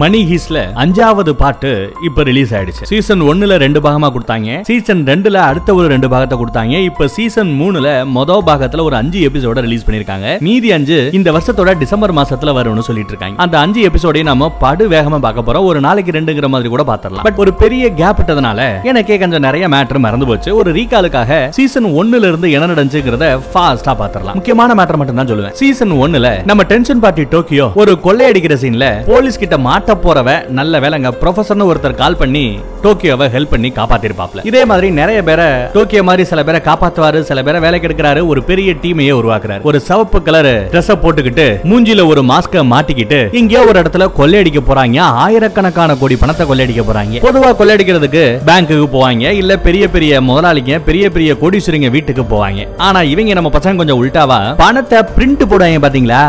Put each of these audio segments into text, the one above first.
மணி ஹீஸ்ல அஞ்சாவது பாட்டு இப்ப ரிலீஸ் ஆயிடுச்சு. சீசன் ஒன்னுல ரெண்டு பாகமா கொடுத்தாங்க. சீசன் ரெண்டுல அடுத்த ஒரு ரெண்டு பாகத்தை கொடுத்தாங்க. இப்ப சீசன் மூணுல மொத பாகத்துல ஒரு அஞ்சு எபிசோட ரிலீஸ் பண்ணிருக்காங்க. மீதி அஞ்சு இந்த வருஷத்தோட டிசம்பர் மாசத்துல வரும்னு சொல்லிட்டு இருக்காங்க. அந்த அஞ்சு எபிசோடையும் நம்ம படு வேகமா பார்க்க போறோம். ஒரு நாளைக்கு ரெண்டுங்கிற மாதிரி கூட பாத்திரலாம் பட் ஒரு பெரிய கேப் விட்டதுனால எனக்கே கொஞ்சம் நிறைய மேட்டர் மறந்து போச்சு. ஒரு ரீகாலுக்காக சீசன் ஒன்னுல இருந்து என்ன நடந்துச்சுங்கிறத ஃபாஸ்டா பாத்திரலாம் முக்கியமான மேட்டர் மட்டும் தான் சொல்லுவேன். சீசன் ஒன்னுல நம்ம டென்ஷன் பார்ட்டி டோக்கியோ ஒரு கொள்ளையடிக்கிற சீன்ல போலீஸ் கிட்ட மாட்ட போறவ நல்ல வேலைங்க. ப்ரொஃபசர்னு ஒருத்தர் கால் பண்ணி டோக்கியோவை ஹெல்ப் பண்ணி காப்பாத்திருப்பாப்ல. இதே மாதிரி நிறைய பேரை டோக்கியோ மாதிரி சில பேரை காப்பாத்துவாரு சில பேரை வேலைக்கு எடுக்கிறாரு ஒரு பெரிய டீமையே உருவாக்குறாரு. ஒரு சிவப்பு கலர் ட்ரெஸ் போட்டுக்கிட்டு மூஞ்சில ஒரு மாஸ்க மாட்டிக்கிட்டு இங்கேயோ ஒரு இடத்துல கொள்ளையடிக்க போறாங்க. ஆயிரக்கணக்கான கோடி பணத்தை கொள்ளையடிக்க போறாங்க. பொதுவா கொள்ளையடிக்கிறதுக்கு பேங்க்குக்கு போவாங்க இல்ல பெரிய பெரிய முதலாளிங்க பெரிய பெரிய கோடீஸ்வரிங்க வீட்டுக்கு போவாங்க. ஆனா இவங்க நம்ம பசங்க கொஞ்சம் உல்டாவா? பணத்தை பிரிண்ட் போடுவாங்க பாத்தீங்களா?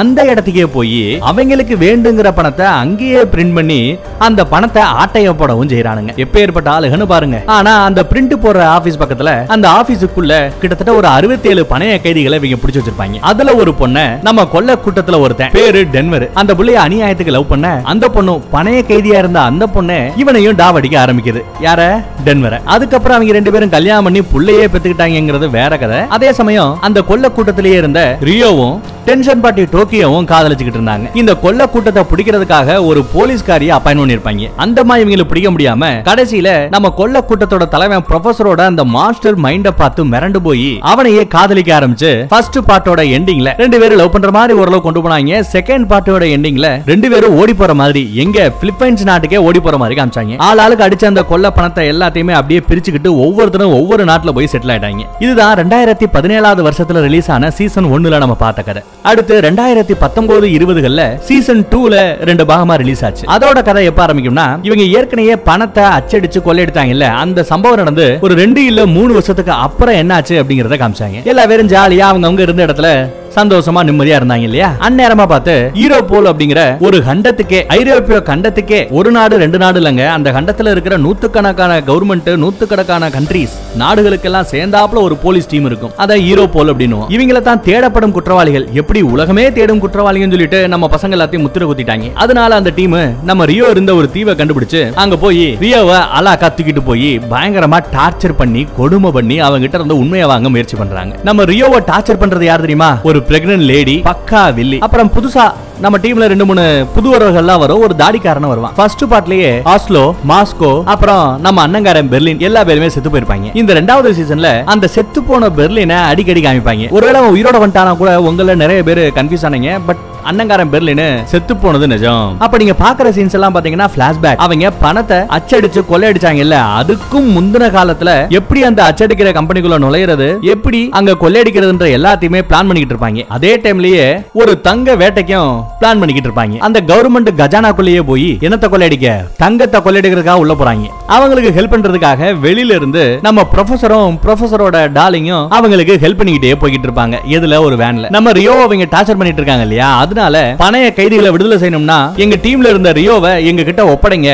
அந்த இடத்துக்கே போய் அவங்களுக்கு வேண்டுங்கிற பணத்தை அங்கேயே பிரிண்ட் பண்ணி அந்த பணத்தை ஆட்டைய போடவும் செய்யறானுங்க எப்பேற்பட்ட ஆளுகன்னு பாருங்க. ஆனா அந்த பிரிண்ட் போடுற ஆபீஸ் பக்கத்துல அந்த ஆபீஸுக்குள்ள கிட்டத்தட்ட ஒரு 67 பணைய கைதிகளை இவங்க பிடிச்சு வச்சிருப்பாங்க. அதுல ஒரு பொண்ணை நம்ம கொல்ல கூட்டத்துல ஒருத்தன் பேரு டென்வர். அந்த புள்ளைய அநியாயத்துக்கு லவ் பண்ண அந்த பொண்ணு பணைய கைதியா இருந்த அந்த பொண்ணு இவனையும் டாவடிக்க ஆரம்பிக்குது. யார? டென்வரை. அதுக்கப்புறம் அவங்க ரெண்டு பேரும் கல்யாணம் பண்ணி புள்ளையே பெத்துக்கிட்டாங்கிறது வேற கதை. அதே சமயம் அந்த கொல்ல கூட்டத்திலேயே இருந்த ரியோவும் டென்ஷன் பார்ட்டி ரோக்கியவும் காதலிச்சுக்கிட்டு இருந்தாங்க. இந்த கொல்ல கூட்டத்தை பிடிக்கிறதுக்காக ஒரு போலீஸ்காரிய அப்பாயின் பண்ணிருப்பாங்க அந்த மாதிரி இவங்களை பிடிக்க முடியாம கடைசியில நம்ம கொல்ல கூட்டத்தோட தலைவன் ப்ரொஃபஸரோட அந்த மாஸ்டர் மைண்ட பார்த்து மிரண்டு போய் அவனையே காதலிக்க ஆரம்பிச்சு ஃபர்ஸ்ட் பார்ட்டோட எண்டிங்ல ரெண்டு பேரும் லவ் பண்ற மாதிரி ஓரளவு கொண்டு போனாங்க. செகண்ட் பார்ட்டோட எண்டிங்ல ரெண்டு பேரும் ஓடி போற மாதிரி எங்க பிலிப்பைன்ஸ் நாட்டுக்கே ஓடி போற மாதிரி காமிச்சாங்க. ஆள் ஆளுக்கு அடிச்ச அந்த கொல்ல பணத்தை எல்லாத்தையுமே அப்படியே பிரிச்சுக்கிட்டு ஒவ்வொருத்தரும் ஒவ்வொரு நாட்டுல போய் செட்டில் ஆயிட்டாங்க. இதுதான் ரெண்டாயிரத்தி பதினேழாவது வருஷத்துல ரிலீஸ் ஆன சீசன் ஒன்னுல நம்ம பார்த்த கதை. அடுத்து ரெண்டாயிரத்தி ரெண்டாயிரத்தி பத்தொன்பது இருபதுகள்ல சீசன் டூல ரெண்டு பாகமா ரிலீஸ் ஆச்சு. அதோட கதை எப்ப ஆரம்பிக்கும்னா இவங்க ஏற்கனவே பணத்தை அச்சடிச்சு கொள்ளையடித்தாங்கல்ல அந்த சம்பவம் நடந்து ஒரு ரெண்டு இல்ல மூணு வருஷத்துக்கு அப்புறம் என்னாச்சு அப்படிங்கறத காமிச்சாங்க. எல்லா பேரும் ஜாலியா அவங்க அவங்க இருந்த இடத்துல சந்தோஷமா நிம்மதியா இருந்தாங்க இல்லையா? அந்நேரமா பார்த்து ஈரோப்போல் அப்படிங்கிற ஒரு கண்டத்துக்கே ஐரோப்பிய கண்டத்துக்கே ஒரு நாடு ரெண்டு நாடு இல்லைங்க. அந்த கண்டத்துல இருக்கிற நூத்துக்கணக்கான கவர்மெண்ட் நூத்துக்கணக்கான கண்ட்ரீஸ் நாடுகளுக்கெல்லாம் சேர்ந்தாப்புல ஒரு போலீஸ் டீம் இருக்கும். அத ஈரோப்போல் அப்படின்னு இவங்கள தான் தேடப்படும் குற்றவாளிகள். எப்படி உலகமே தேடும் குற்றவாளிகள்னு சொல்லிட்டு நம்ம பசங்க எல்லாத்தையும் முத்திர குத்திட்டாங்க. அதனால அந்த டீம் நம்ம ரியோ இருந்த ஒரு தீவை கண்டுபிடிச்சு அங்க போய் ரியோவை அலா கத்துக்கிட்டு போய் பயங்கரமா டார்ச்சர் பண்ணி கொடுமை பண்ணி அவங்க கிட்ட இருந்து உண்மையை வாங்க முயற்சி பண்றாங்க. நம்ம ரியோவை டார்ச்சர் பண்றது யார் தெரியுமா? ஒரு பிரெக்னன்ட் லேடி பக்கா வில்லி. அப்புறம் புதுசா நம்ம டீம்ல ரெண்டு மூணு புதுவரவர்கள்லாம் வரும். ஒரு தாடிக்காரனும் வருவான். ஃபர்ஸ்ட் பார்ட்லயே ஆஸ்லோ மாஸ்கோ அப்புறம் நம்ம அண்ணங்காரன் பெர்லின் எல்லா பேருமே செத்து போயிருப்பாங்க. இந்த ரெண்டாவது சீசன்ல அந்த செத்து போன பெர்லினை அடிக்கடி காமிப்பாங்க. ஒருவேளை உயிரோட வந்துட்டானா கூட உங்கள நிறைய பேர் கன்ஃபியூஸ் ஆனீங்க பட் அண்ணங்காரன் பெர்லின் செத்து போனது நிஜம். அப்ப நீங்க பாக்குற சீன்ஸ் எல்லாம் பாத்தீங்கன்னா பிளாஷ்பேக் அவங்க பணத்தை அச்சடிச்சு கொள்ளையடிச்சாங்கல்ல அதுக்கும் முந்தின காலத்துல எப்படி அந்த அச்சடிக்கிற கம்பெனிக்குள்ள நுழையிறது எப்படி அங்க கொள்ளையடிக்கிறதுன்ற எல்லாத்தையுமே பிளான் பண்ணிக்கிட்டு இருப்பாங்க. அதே டைம்லயே ஒரு தங்க வேட்டைக்கும் பிளான் பண்ணிக்கிட்டு இருப்பாங்க. அந்த கவர்மெண்ட் கஜானாக்குள்ளேயே போய் இனத்தை கொள்ளையடிக்க? தங்கத்தை கொள்ளையடிக்கிறதுக்காக உள்ள போறாங்க. அவங்களுக்கு ஹெல்ப் பண்றதுக்காக வெளியில இருந்து நம்ம ப்ரொஃபஸரும் ப்ரொஃபஸரோட டாலிங்கும் அவங்களுக்கு ஹெல்ப் பண்ணிக்கிட்டே போய்கிட்டு இருப்பாங்க. இதுல ஒரு வேன்ல நம்ம ரியோ அவங்க டார்ச்சர் பண்ணிட்டு இருக்காங்க இல்லையா? அதனால பணைய கைதிகளை விடுதலை செய்யணும்னா எங்க டீம்ல இருந்த ரியோவை எங்க கிட்ட ஒப்படைங்க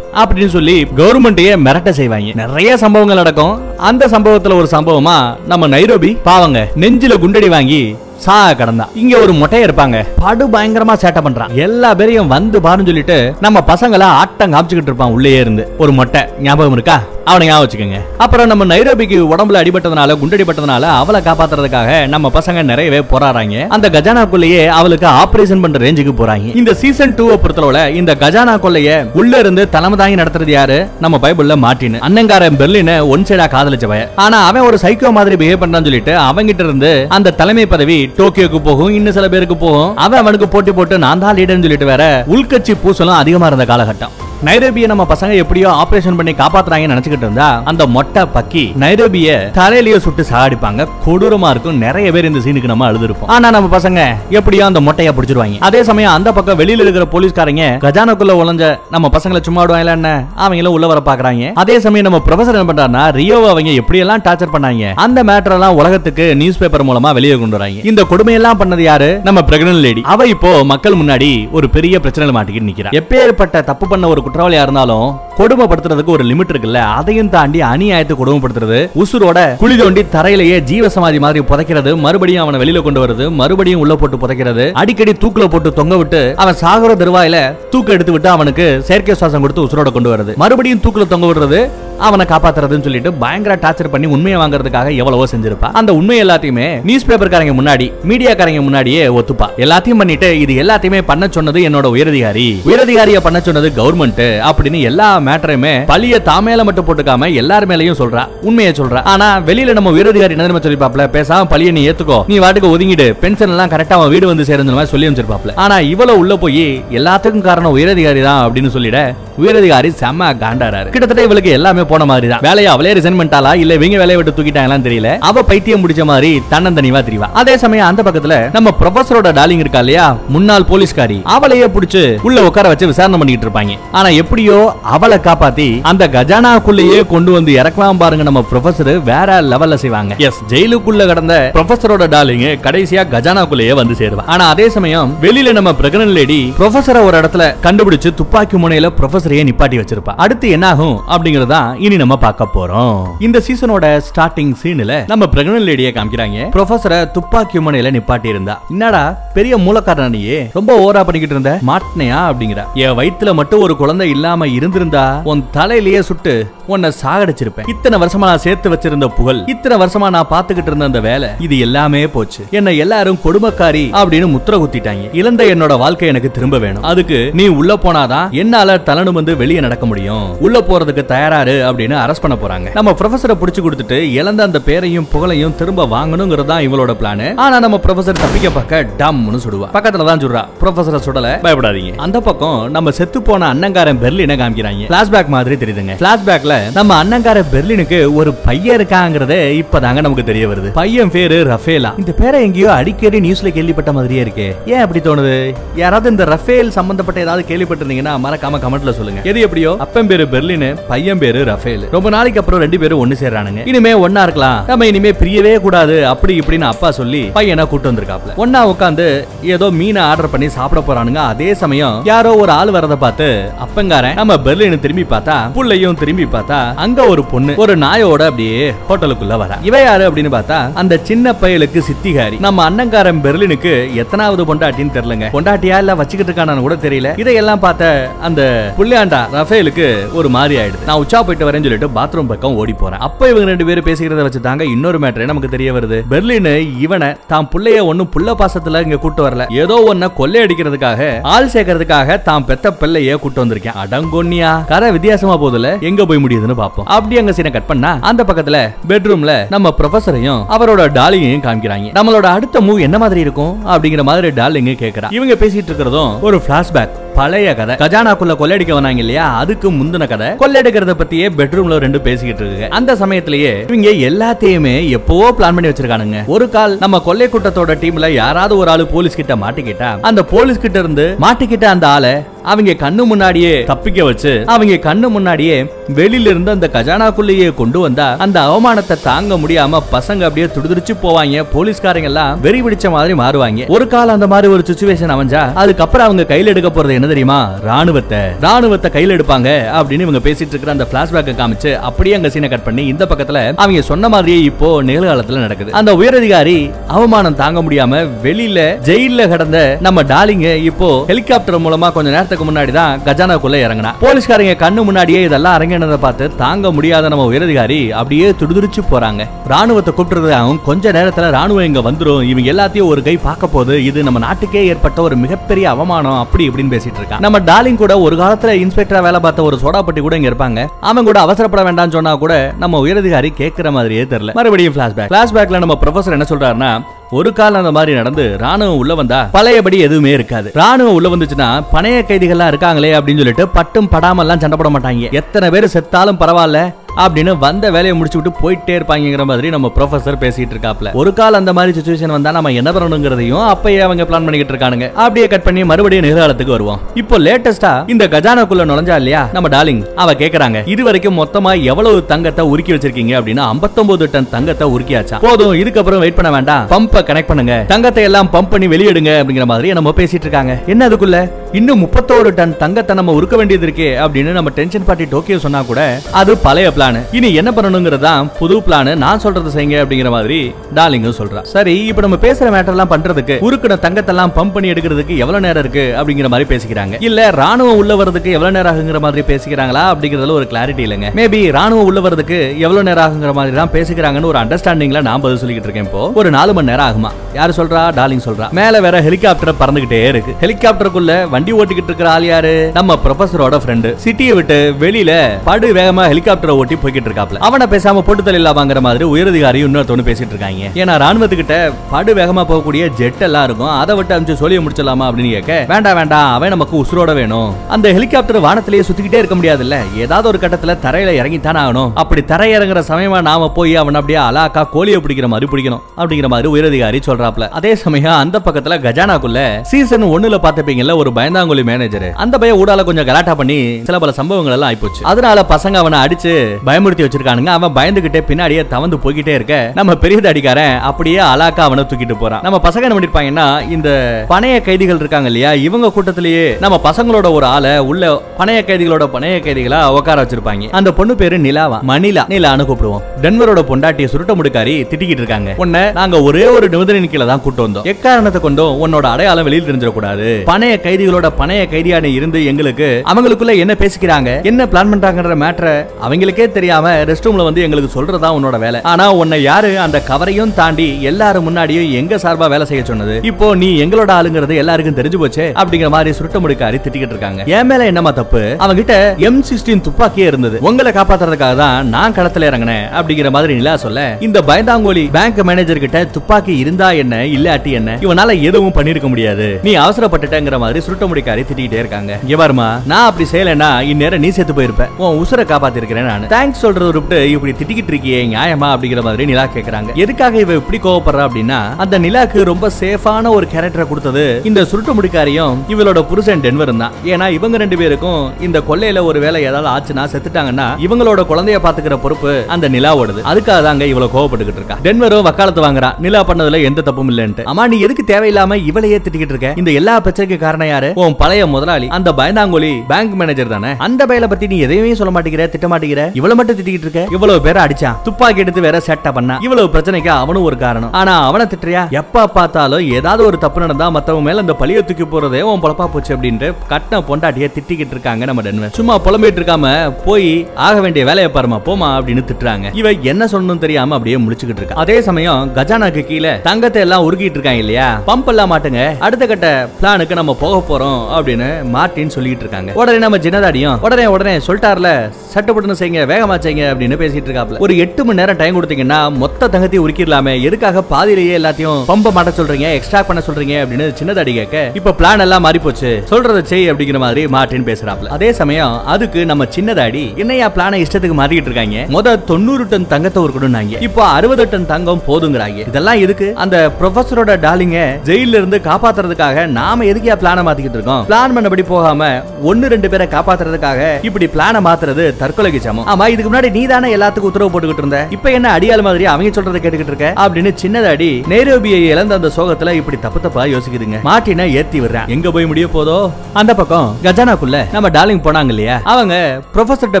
அப்படின்னு சொல்லி கவர்மெண்ட்டையே மிரட்ட செய்வாங்க. நிறைய சம்பவங்கள் நடக்கும். அந்த சம்பவத்துல ஒரு சம்பவமா நம்ம நைரோபி பாவங்க நெஞ்சில குண்டடி வாங்கி சா கடந்தா. இங்க ஒரு மொட்டையை இருப்பாங்க படு பயங்கரமா சேட்டை பண்றான். எல்லா பேரையும் வந்து பாருன்னு சொல்லிட்டு நம்ம பசங்களை ஆட்டம் காமிச்சுக்கிட்டு இருப்பான் உள்ளே இருந்து. ஒரு மொட்டை. ஞாபகம் இருக்கா? அவனை ஞாபகம் வச்சுக்கோங்க. அப்புறம் நம்ம நைரோபிக்கு உடம்புல அடிபட்டதுனால குண்டடிபட்டதுனால அவளை காப்பாத்துறதுக்காக நம்ம பசங்க நிறையவே போராறாங்க அந்த கஜானாக்குள்ளேயே அவளுக்கு ஆபரேஷன் பண்ற ரேஞ்சுக்கு போறாங்க. இந்த சீசன் டூ பொறுத்தளவுல இந்த கஜானா கொள்ளைய உள்ள இருந்து தலைமை தாங்கி நடத்துறது யாரு? நம்ம பைபிள்ல மாட்டின்னு அண்ணங்காரன் பெர்லின ஒன் சைடா காதலிச்சவ ஆனா அவன் ஒரு சைக்கோ மாதிரி பிஹேவ் பண்றான்னு சொல்லிட்டு அவங்கிட்ட இருந்து அந்த தலைமை பதவி டோக்கியோக்கு போகும் இன்னும் சில பேருக்கு போகும். அவன் அவனுக்கு போட்டி போட்டு நான் தான் லீடர்னு சொல்லிட்டு வேற உள்கட்சி பூசலும் அதிகமா இருந்த காலகட்டம். நைரோபிய நம்ம பசங்க எப்படியோ ஆபரேஷன் பண்ணி காப்பாத்துறாங்கன்னு நினைச்சுக்கிட்டு இருந்தா அந்த மொட்டை பக்கி நைரோபிய தலையிலேயே சுட்டு சாடிப்பாங்க கொடூரமா இருக்கும். நிறைய பேர் இந்த சீனுக்கு நம்ம அழுதுருப்போம். ஆனா நம்ம பசங்க எப்படியோ அந்த மொட்டைய பிடிச்சிருவாங்க. அதே சமயம் அந்த பக்கம் வெளியில இருக்கிற போலீஸ்காரங்க கஜானாக்குள்ள உழைஞ்ச நம்ம பசங்களை சும்மா விடுவாங்களா என்ன? அவங்களும் உள்ள வர பாக்குறாங்க. அதே சமயம் நம்ம ப்ரொஃபசர் என்ன பண்றாருன்னா ரியோவை அவங்க எப்படி எல்லாம் டார்ச்சர் பண்ணாங்க அந்த மேட்டர் எல்லாம் உலகத்துக்கு நியூஸ் பேப்பர் மூலமா வெளியே கொண்டு வராங்க. இந்த கொடுமையெல்லாம் பண்ணது யாரு? நம்ம பிரெக்னன்ட் லேடி அவ இப்போ மக்கள் முன்னாடி ஒரு பெரிய பிரச்சனையில மாட்டிக்கிட்டு நிக்கிறா. எப்பேற்பட்ட தப்பு பண்ண ஒரு குற்றவாளியா இருந்தாலும் கொடுமைப்படுத்துறதுக்கு ஒரு லிமிட் இருக்குல்ல அதையும் தாண்டி அநியாயத்தை கொடுமைப்படுத்துறது. உசுரோட குழி தோண்டி தரையிலேயே ஜீவசமாதி மாதிரி புதைக்கிறது மறுபடியும் அவனை வெளியில கொண்டு வருது மறுபடியும் உள்ள போட்டு புதைக்கிறது அடிக்கடி தூக்குல போட்டு தொங்க விட்டு அவன் சாகுற தருவாயில தூக்க எடுத்து விட்டு அவனுக்கு செயற்கை சுவாசம் கொடுத்து உசுரோட கொண்டு வருது மறுபடியும் தூக்குல தொங்க விடுறது அவனை காப்பாத்துறதுன்னு சொல்லிட்டு பயங்கர டார்ச்சர் பண்ணி உண்மையை வாங்குறதுக்காக எவ்வளவோ செஞ்சிருப்பா. அந்த உண்மை எல்லாத்தையுமே நியூஸ் பேப்பர்காரங்க முன்னாடி மீடியாக்காரங்க முன்னாடியே ஒத்துப்பா. எல்லாத்தையும் பண்ணிட்டு இது எல்லாத்தையுமே பண்ண சொன்னது என்னோட உயரதிகாரி. உயரதிகாரிய பண்ண சொன்னது கவர்மெண்ட் அப்படின்னு எல்லா மேட்டரையுமே பழிய தாமேல மட்டும் போட்டுக்காம எல்லார் மேலயும் சொல்றா. உண்மையை சொல்றா. ஆனா வெளியில நம்ம உயரதிகாரி என்ன சொல்லிப்பாப்ல பேசாம பழிய நீ ஏத்துக்கோ. நீ வாட்டுக்கு ஒதுங்கிடு. பென்ஷன் எல்லாம் கரெக்டா அவன் வீடு வந்து சேர்ந்த மாதிரி சொல்லி வச்சிருப்பாப்ல ஆனா இவ்வளவு உள்ள போய் எல்லாத்துக்கும் காரணம் உயரதிகாரி தான் அப்படின்னு சொல்லிட உயரதிகாரி செம்ம காண்டாராரு கிட்டத்தட்ட இவளுக்கு எல்லாமே போன மாதிரி தான் வேலையை அவளே ரிசைன் பண்ணிட்டாலா இல்ல இவங்க வேலையை விட்டு தூக்கிட்டாங்களான்னு தெரியல. அவ பைத்தியம் முடிச்ச மாதிரி தன்னந்தனிவா தெரியவா அதே சமயம் அந்த பக்கத்துல நம்ம ப்ரொஃபஸரோட டாலிங் இருக்கா இல்லையா? முன்னாள் போலீஸ்காரி. அவளையே புடிச்சு உள்ள உட்கார வச்சு விசாரணை பண்ணிட்டு இருப்பாங்க. ஆனா எப்படியோ அவளை காப்பாத்தி அந்த கஜானாக்குள்ளேயே கொண்டு வந்து இறக்கலாம் பாருங்க நம்ம ப்ரொஃபசர் வேற லெவல்ல செய்வாங்க. எஸ் ஜெயிலுக்குள்ள கடந்த ப்ரொஃபஸரோட டாலிங் கடைசியா கஜானாக்குள்ளேயே வந்து சேருவா. ஆனா அதே சமயம் வெளியில நம்ம பிரெக்னன்ட் லேடி ப்ரொஃபஸரை ஒரு இடத்துல கண்டுபிடிச்சு துப்பாக்கி முனையில ப்ரொஃபஸரையே நிப்பாட்டி வச்சிருப்பா. அடுத்து என்ன ஆகும் அப்படிங்கறதான் இனி நம்ம பார்க்க போறோம். இந்த சீசனோட ஸ்டார்டிங் சீன்ல நம்ம பிரெக்னன்ட் லேடியை காமிக்கிறாங்க. ப்ரொஃபஸரை துப்பாக்கி முனையில நிப்பாட்டி இருந்தா என்னடா பெரிய மூலக்காரன் ரொம்ப ஓரா பண்ணிக்கிட்டு இருந்த? மாட்டினையா அப்படிங்கிற. என் வயித்துல மட்டும் ஒரு குழந்தை இல்லாம இருந்திருந்தா உன் தலையிலேயே சுட்டு உன்னை சாகடிச்சிருப்பேன். இத்தனை வருஷமா நான் சேர்த்து வச்சிருந்த புகழ் இத்தனை வருஷமா நான் பாத்துக்கிட்டு இருந்த அந்த வேலை இது எல்லாமே போச்சு. என்ன எல்லாரும் கொடுமக்காரி அப்படின்னு முத்திர குத்திட்டாங்க. இழந்த என்னோட வாழ்க்கை எனக்கு திரும்ப வேணும். அதுக்கு நீ உள்ள போனாதான் என்னால தலனு வந்து வெளியே நடக்க முடியும். உள்ள போறதுக்கு தயாராரு அப்படின்னு அரெஸ்ட் பண்ண போறாங்க. நம்ம ப்ரொஃபசரை புடிச்சு கொடுத்துட்டு இழந்த அந்த பேரையும் புகழையும் திரும்ப வாங்கணுங்கிறது தான் இவளோட பிளான் ஆனா நம்ம ப்ரொஃபசர் தப்பிக்க பார்க்க டம்னு சுடுவா பக்கத்துல தான் சுடுறா ப்ரொஃபசரை சுடல பயப்படாதீங்க. அந்த பக்கம் நம்ம செத்து போன அண்ணங்காரன் பெர்லினை காமிக்கிறாங்க. பிளாஷ்பேக் மாதிரி தெரியுதுங்க. பிளாஷ்பேக்ல நம்ம அண்ணங்காரன் பெர்லினுக்கு ஒரு பையன் இருக்காங்கிறதே இப்பதாங்க நமக்கு தெரிய வருது. பையன் பேரு ரஃபேலா. இந்த பேரை எங்கேயோ அடிக்கடி நியூஸ்ல கேள்விப்பட்ட மாதிரியே இருக்கே. ஏன் அப்படி தோணுது? யாராவது இந்த ரஃபேல் சம்பந்தப்பட்ட ஏதாவது கேள்விப்பட்டிருந்தீங்கன்னா மறக்காம கமெண்ட்ல சொல்லுங்க. எது எப்படியோ? அப்பன் பேரு பெர்லின் பையன் பேரு ரஃபேல். ரொம்ப நாளைக்கு அப்புறம் ரெண்டு பேரும் ஒண்ணு சேர்றானுங்க. இனிமே ஒன்னா இருக்கலாம். நம்ம இனிமே பிரியவே கூடாது அப்படி இப்படின்னு அப்பா சொல்லி பையனை கூட்டு வந்திருக்காப்ல ஒன்னா உட்காந்து ஏதோ மீனை ஆர்டர் பண்ணி சாப்பிட போறானுங்க. அதே சமயம் யாரோ ஒரு ஆள் வரத பார்த்து அப்பங்காரன் நம்ம பெர்லின் திரும்பி பார்த்தா புள்ளையும் திரும்பி பார்த்தா அங்க ஒரு பொண்ணு ஒரு நாயோட அப்படியே ஹோட்டலுக்குள்ள வர. இவ யாரு அப்படின்னு பார்த்தா அந்த சின்ன பயலுக்கு சித்திகாரி. நம்ம அண்ணங்காரன் பெர்லினுக்கு எத்தனாவது பொண்டாட்டின்னு தெரியலங்க. பொண்டாட்டியா இல்ல வச்சுக்கிட்டு இருக்கானு கூட தெரியல. இதையெல்லாம் பார்த்த அந்த புள்ளையாண்டா ரஃபேலுக்கு ஒரு மாதிரி ஆயிடுது. நான் உச்சா போயிட்டு வரேன்னு சொல்லிட்டு பாத்ரூம் பக்கம் ஓடி போறேன். அப்ப இவங்க ரெண்டு பேரும் பேசிக்கிறத வச்சு தாங்க இன்னொரு மேட்டரே நமக்கு தெரிய வருது. பெர்லின் இவனை தான் புள்ளைய ஒண்ணும் புள்ள பாசத்துல இங்க கூட்டு வரல. ஏதோ ஒன்ன கொள்ளை அடிக்கிறதுக்காக ஆள் சேர்க்கறதுக்காக தான் பெத்த பிள்ளைய கூட்டு வந்திருக்கேன். அடங்கொன்னியா கதை வித்தியாசமா போதுல எங்க போய் முடியுதுன்னு பாப்போம் அப்படி அங்க சீனை கட் பண்ணா அந்த பக்கத்துல பெட்ரூம்ல நம்ம ப்ரொஃபசரையும் அவரோட டாலிங்கையும் காமிக்கிறாங்க. நம்மளோட அடுத்த மூவ் என்ன மாதிரி இருக்கும்? அப்படிங்கிற மாதிரி டாலிங்க கேக்குறா. இவங்க பேசிட்டு இருக்கிறதும் ஒரு பிளாஷ்பேக் பழைய கதை. கஜானாக்குள்ள கொள்ளடிக்க வந்தாங்க இல்லையா? அதுக்கு முந்தின கதை. கொள்ளடிக்கிறத பத்தியே பெட்ரூம்ல ரெண்டு பேசிக்கிட்டு இருக்கு அந்த சமயத்திலேயே இவங்க எல்லாத்தையுமே எப்பவோ பிளான் பண்ணி வச்சிருக்கானுங்க. ஒரு கால் நம்ம கொள்ளை கூட்டத்தோட டீம்ல யாராவது ஒரு ஆளு போலீஸ் கிட்ட மாட்டிக்கிட்டா அந்த போலீஸ் கிட்ட இருந்து மாட்டிக்கிட்ட அந்த ஆளை அவங்க கண்ணு முன்னாடியே தப்பிக்க வச்சு அவங்க கண்ணு முன்னாடியே வெளியில இருந்து அந்த கஜானாக்குள்ளேயே கொண்டு வந்தா அந்த அவமானத்தை தாங்க முடியாம பசங்க அப்படியே துடிதுடிச்சு போவாங்க. போலீஸ்காரங்க எல்லாம் வெறி பிடிச்ச மாதிரி மாறுவாங்க. ஒரு காலம் அந்த மாதிரி ஒரு சுச்சுவேஷன் அமைஞ்சா அதுக்கப்புறம் அவங்க கையில எடுக்க போறது என்ன தெரியுமா? ராணுவத்தை. ராணுவத்தை கையில எடுப்பாங்க அப்படின்னு இவங்க பேசிட்டு இருக்கிற அந்த பிளாஷ்பேக்கை காமிச்சு அப்படியே அங்க சீனை கட் பண்ணி இந்த பக்கத்துல அவங்க சொன்ன மாதிரியே இப்போ நிகழ்காலத்துல நடக்குது. அந்த உயரதிகாரி அவமானம் தாங்க முடியாம வெளியில ஜெயில கடந்த நம்ம டாலிங்க இப்போ ஹெலிகாப்டர் மூலமா கொஞ்ச நேரம் நேரத்துக்கு முன்னாடி தான் கஜானாக்குள்ள இறங்கினா. போலீஸ்காரங்க கண்ணு முன்னாடியே இதெல்லாம் இறங்கினதை பார்த்து தாங்க முடியாத நம்ம உயரதிகாரி அப்படியே துடுதுடிச்சு போறாங்க. ராணுவத்தை கூப்பிட்டுறதாகவும் கொஞ்ச நேரத்துல ராணுவம் இங்க வந்துரும். இவங்க எல்லாத்தையும் ஒரு கை பார்க்க போது இது நம்ம நாட்டுக்கே ஏற்பட்ட ஒரு மிகப்பெரிய அவமானம். அப்படி இப்படின்னு பேசிட்டு இருக்கான். நம்ம டாலிங் கூட ஒரு காலத்துல இன்ஸ்பெக்டரா வேலை பார்த்த ஒரு சோடாப்பட்டி கூட இங்க இருப்பாங்க. அவன் கூட அவசரப்பட வேண்டாம்னு சொன்னா கூட நம்ம உயரதிகாரி கேட்கிற மாதிரியே தெரியல. மறுபடியும் பிளாஷ்பேக் பிளாஷ்பேக்ல நம்ம ப்ரொஃபசர் என்ன சொல்றாருன்னா ஒரு காலம் அந்த மாதிரி நடந்து ராணுவம் உள்ள வந்தா பழையபடி எதுவுமே இருக்காது. ராணுவம் உள்ள வந்துச்சுன்னா பணைய கைதிகள்லாம் இருக்காங்களே அப்படின்னு சொல்லிட்டு பட்டும் படாமல்லாம் சண்டை போட மாட்டாங்க. எத்தனை பேர் செத்தாலும் பரவாயில்ல அப்படின்னு வந்த வேலையை முடிச்சு விட்டு போயிட்டே இருப்பாங்கிற மாதிரி நம்ம ப்ரொஃபசர் பேசிட்டு இருக்காப்ல. ஒரு கால் அந்த மாதிரி சுச்சுவேஷன் வந்தா நம்ம என்ன பண்ணணுங்கிறதையும் அப்பயே அவங்க பிளான் பண்ணிக்கிட்டு இருக்கானுங்க. அப்படியே கட் பண்ணி மறுபடியும் நிகழ்காலத்துக்கு வருவோம். இப்போ லேட்டஸ்டா இந்த கஜானாக்குள்ள நுழைஞ்சா இல்லையா? நம்ம டார்லிங் அவ கேக்குறாங்க. இது வரைக்கும் மொத்தமா எவ்வளவு தங்கத்தை உருக்கி வச்சிருக்கீங்க அப்படின்னா 59 டன் தங்கத்தை உருக்கியாச்சா? போதும் இதுக்கப்புறம் வெயிட் பண்ண வேண்டாம். பம்பை கனெக்ட் பண்ணுங்க. தங்கத்தை எல்லாம் பம்ப் பண்ணி வெளியிடுங்க அப்படிங்கிற மாதிரி நம்ம பேசிட்டு இருக்காங்க. என்ன அதுக்குள்ள? இன்னும் முப்பத்தோரு டன் தங்கத்தை நம்ம உருக்க வேண்டியது இருக்கே அப்படின்னு நம்ம டென்ஷன் பார்ட்டி டோக்கியோ சொன்னா கூட அது பழைய பிளான் இனி என்ன பண்ணணுங்கிறது தான் புது பிளான் நான் சொல்றது செய்யுங்க அப்படிங்கிற மாதிரி டார்லிங்கும் சொல்றா. சரி இப்போ நம்ம பேசுற மேட்டர் எல்லாம் பண்றதுக்கு உருக்குன தங்கத்தெல்லாம் பம்ப் பண்ணி எடுக்கிறதுக்கு எவ்வளவு நேரம் இருக்கு அப்படிங்கிற மாதிரி பேசிக்கிறாங்க. இல்ல ராணுவம் உள்ள வரதுக்கு எவ்வளவு நேரம் ஆகுங்கிற மாதிரி பேசிக்கிறாங்களா அப்படிங்கறதுல ஒரு கிளாரிட்டி இல்லைங்க. மேபி ராணுவம் உள்ள வரதுக்கு எவ்வளவு நேரம் ஆகுங்கிற மாதிரி தான் பேசிக்கிறாங்கன்னு ஒரு அண்டர்ஸ்டாண்டிங்ல நான் பதில் சொல்லிக்கிட்டு இருக்கேன் இப்போ. ஒரு நாலு மணி நேரம் ஆகுமா? யாரு சொல்றா? டார்லிங் சொல்றா. மேல வேற ஹெலிகாப்டர் பறந்துகிட்டே இருக்கு. ஹெலிகாப்டருக்குள்ள வண்டி ஓட்டிக்கிட்டு இருக்கிற ஆள் யாரு? நம்ம ப்ரொஃபஸரோட ஃப்ரெண்டு சிட்டியை விட்டு வெளியில படு வேகமா ஹெலிகாப்டரை ஓட்டி போய்கிட்டு இருக்காப்ல. அவனை பேசாம போட்டு வாங்குற மாதிரி உயரதிகாரி இன்னொருத்தவனு பேசிட்டு இருக்காங்க. ஏன்னா ராணுவத்துக்கிட்ட படு வேகமா போகக்கூடிய ஜெட் எல்லாம் இருக்கும். அதை விட்டு அமிச்சு சொல்லி முடிச்சிடலாமா அப்படின்னு கேட்க வேண்டாம் வேண்டாம். அவன் நமக்கு உசுரோட வேணும். அந்த ஹெலிகாப்டர் வானத்திலேயே சுத்திக்கிட்டே இருக்க முடியாதுல்ல? ஏதாவது ஒரு கட்டத்துல தரையில இறங்கித்தான் ஆகணும். அப்படி தரை இறங்குற சமயமா நாம போய் அவன் அப்படியே அலாக்கா கோழியை பிடிக்கிற மாதிரி பிடிக்கணும் அப்படிங்கிற மாதிரி உயரதிகாரி சொல்றாப்ல. அதே சமயம் அந்த பக்கத்துல கஜானாக்குள்ள சீசன் ஒண்ணுல பாத்துப்பீங்கல்ல ஒரு பயந்தாங்குழி மேனேஜர் அந்த பையன் ஊடால கொஞ்சம் கலாட்டா பண்ணி சில பல சம்பவங்கள் எல்லாம் ஆயிப்போச்சு. அதனால பசங்க அவனை அடிச்சு பயமுறுத்தி வச்சிருக்கானுங்க. அவன் பயந்துகிட்டே பின்னாடியே தவந்து போய்கிட்டே இருக்க. நம்ம பெரியது அடிக்காரன் அப்படியே அலாக்கா அவனை தூக்கிட்டு போறான். நம்ம பசங்க என்ன பண்ணிருப்பாங்கன்னா இந்த பணைய கைதிகள் இருக்காங்க இல்லையா இவங்க கூட்டத்திலேயே நம்ம பசங்களோட ஒரு ஆளை உள்ள பணைய கைதிகளோட பணைய கைதிகளா உட்கார வச்சிருப்பாங்க. அந்த பொண்ணு பேரு நிலாவா. மணிலா. நிலான்னு கூப்பிடுவோம். டென்வரோட பொண்டாட்டிய சுருட்ட முடுக்காரி திட்டிக்கிட்டு இருக்காங்க. உன்னை நாங்க ஒரே ஒரு நிபந்தனை கீழ தான் கூட்டு வந்தோம். எக்காரணத்தை கொண்டும் உன்னோட அடையாளம் வெளியில் தெரிஞ்சிடக்கூடாது. பணைய கைதிகளோட பணைய கைதியான இருந்து எங்களுக்கு அவங்களுக்குள்ள என்ன பேசிக்கிறாங்க? என்ன பிளான் பண்றாங்கன்ற மேட்டரை அவங்களுக்கே தெரியாம ரெஸ்ட் ரூம்ல வந்து எங்களுக்கு சொல்றதா உன்னோட வேலை. ஆனா உன்னை யாரு அந்த கவரையும் தாண்டி எல்லாரும் முன்னாடியும் எங்க சார்பா வேலை செய்ய சொன்னது? இப்போ நீ எங்களோட ஆளுங்கிறது எல்லாருக்கும் தெரிஞ்சு போச்சே? அப்படிங்கிற மாதிரி சுருட்ட முடிக்காரி திட்டிக்கிட்டு இருக்காங்க. என் மேல என்னமா தப்பு? அவங்கிட்ட எம் சிக்ஸ்டீன் துப்பாக்கியே இருந்தது. உங்களை காப்பாத்துறதுக்காக தான் நான் களத்துல இறங்கினேன். அப்படிங்கிற மாதிரி நிலா சொல்ல இந்த பயந்தாங்கோலி பேங்க் மேனேஜர் கிட்ட துப்பாக்கி இருந்தா என்ன இல்லாட்டி என்ன? இவனால எதுவும் பண்ணிருக்க முடியாது. நீ அவசரப்பட்டுட்டங்கிற மாதிரி சுருட்ட முடிக்காரி திட்டிக்கிட்டே இருக்காங்க. இவருமா நான் அப்படி செய்யலன்னா இந்நேரம் நீ செத்து போயிருப்ப. உன் உசுரை காப்பாத்திருக்கிறேன் நான். தேங்க்ஸ் சொல்றத விட்டு இப்படி திட்டிக்கிட்டு இருக்கியே நியாயமா அப்படிங்கிற மாதிரி நிலா கேக்குறாங்க. எதுக்காக இவ இப்படி கோவப்படுறா அப்படின்னா அந்த நிலாக்கு ரொம்ப சேஃபான ஒரு கேரக்டரை கொடுத்தது இந்த சுருட்டு முடிக்காரியும் இவளோட புருஷன் டென்வர் தான். ஏன்னா இவங்க ரெண்டு பேருக்கும் இந்த கொள்ளையில ஒரு வேலை ஏதாவது ஆச்சுன்னா செத்துட்டாங்கன்னா இவங்களோட குழந்தைய பாத்துக்கிற பொறுப்பு அந்த நிலாவோடது. அதுக்காக தாங்க இவ்வளவு கோவப்பட்டுக்கிட்டு இருக்கா. டென்வரும் வக்காலத்து வாங்குறான் நிலா பண்ணதுல எந்த தப்பும் இல்லன்ட்டு. அம்மா நீ எதுக்கு தேவையில்லாம இவளையே திட்டிக்கிட்டு இருக்க? இந்த எல்லா பிரச்சனைக்கு காரணம் யாரு? உன் பழைய முதலாளி. அந்த பயந்தாங்கோலி பேங்க் மேனேஜர் தானே? அந்த பயல பத்தி நீ எதையுமே சொல்ல மாட்டேங்கிற திட்ட மாட்டேங்கிற? இவ்வளவு மட்டும் திட்டிக்கிட்டு இருக்க? இவ்வளவு பேரை அடிச்சான். துப்பாக்கி எடுத்து வேற சேட்டை பண்ணா இவ்வளவு பிரச்சனைக்கு அவனும் ஒரு காரணம். ஆனா அவனை திட்டுறியா? எப்ப பார்த்தாலும் ஏதாவது ஒரு தப்பு நடந்தா மத்தவங்க மேல அந்த பழிய தூக்கி போறதே உன் பொழப்பா போச்சு அப்படின்ட்டு கட்டின பொண்டாட்டிய திட்டிக்கிட்டு இருக்காங்க நம்ம டென்வர். சும்மா புலம்பிட்டு இருக்காம போய் ஆக வேண்டிய வேலையை பாருமா போமா அப்படின்னு திட்டுறாங்க. இவ என்ன சொல்லணும் தெரியாம அப்படியே முடிச்சுக்கிட்டு இருக்கா. அதே சமயம் கஜானாக்கு கீழே தங்கத்தை எல்லாம் உருகிட்டு இருக்காங்க இல்லையா? பம்ப் எல்லாம் மாட்டுங்க. அடுத்த கட்ட பிளானுக்கு நம்ம போக போறோம் அப்படின்னு மார்டின் சொல்லிட்டு இருக்காங்க. உடனே நம்ம ஜினதாடியும் உடனே உடனே சொல்லிட்டார்ல சட்டப்பட்டுன்னு செய்யுங்க வேகமா அப்படின்னு பேசிட்டு இருக்காப்ல. ஒரு எட்டு மணி நேரம் டைம் கொடுத்தீங்கன்னா மொத்த தங்கத்தையும் உருக்கிடலாமே. எதுக்காக பாதியிலேயே எல்லாத்தையும் பம்ப மாட்ட சொல்றீங்க எக்ஸ்ட்ரா பண்ண சொல்றீங்க அப்படின்னு சின்னதாடி கேட்க இப்ப பிளான் எல்லாம் மாறி போச்சு சொல்றதை செய் அப்படிங்கிற மாதிரி மார்ட்டின் பேசுறாப்ல. அதே சமயம் அதுக்கு நம்ம சின்னதாடி என்னையா பிளானை இஷ்டத்துக்கு மாறிக்கிட்டு இருக்காங்க? முத தொண்ணூறு டன் தங்கத்தை உருக்கணும்னாங்க. இப்போ அறுபது டன் தங்கம் போதுங்கிறாங்க. இதெல்லாம் எதுக்கு? அந்த ப்ரொஃபஸரோட டாலிங்க ஜெயில இருந்து காப்பாத்துறதுக்காக நாம எதுக்கியா பிளான மாத்திக்கிட்டு இருக்கோம்? பிளான் பண்ணபடி போகாம ஒன்னு ரெண்டு பேரை காப்பாத்துறதுக்காக இப்படி பிளான மாத்துறது தற்கொலைக்கு சமம். ஆமா இதுக்கு முன்னாடி நீ தானே எல்லாத்துக்கும் உத்தரவு போட்டுக்கிட்டு இருந்த? இப்ப என்ன அடியாள் மாதிரி அவங்க சொல்றதை கேட்டுக்கிட்டு இருக்க? அப்படின்னு சின்னதாடி நேரோபியை இழந்த அந்த சோகத்துல இப்படி தப்பு தப்பா யோசிக்குதுங்க. மாட்டின ஏத்தி விடுறேன். எங்க போய் முடிய போதோ? அந்த பக்கம் கஜானாக்குள்ள நம்ம டார்லிங் போனாங்க இல்லையா? அவங்க ப்ரொஃபசர்கிட்ட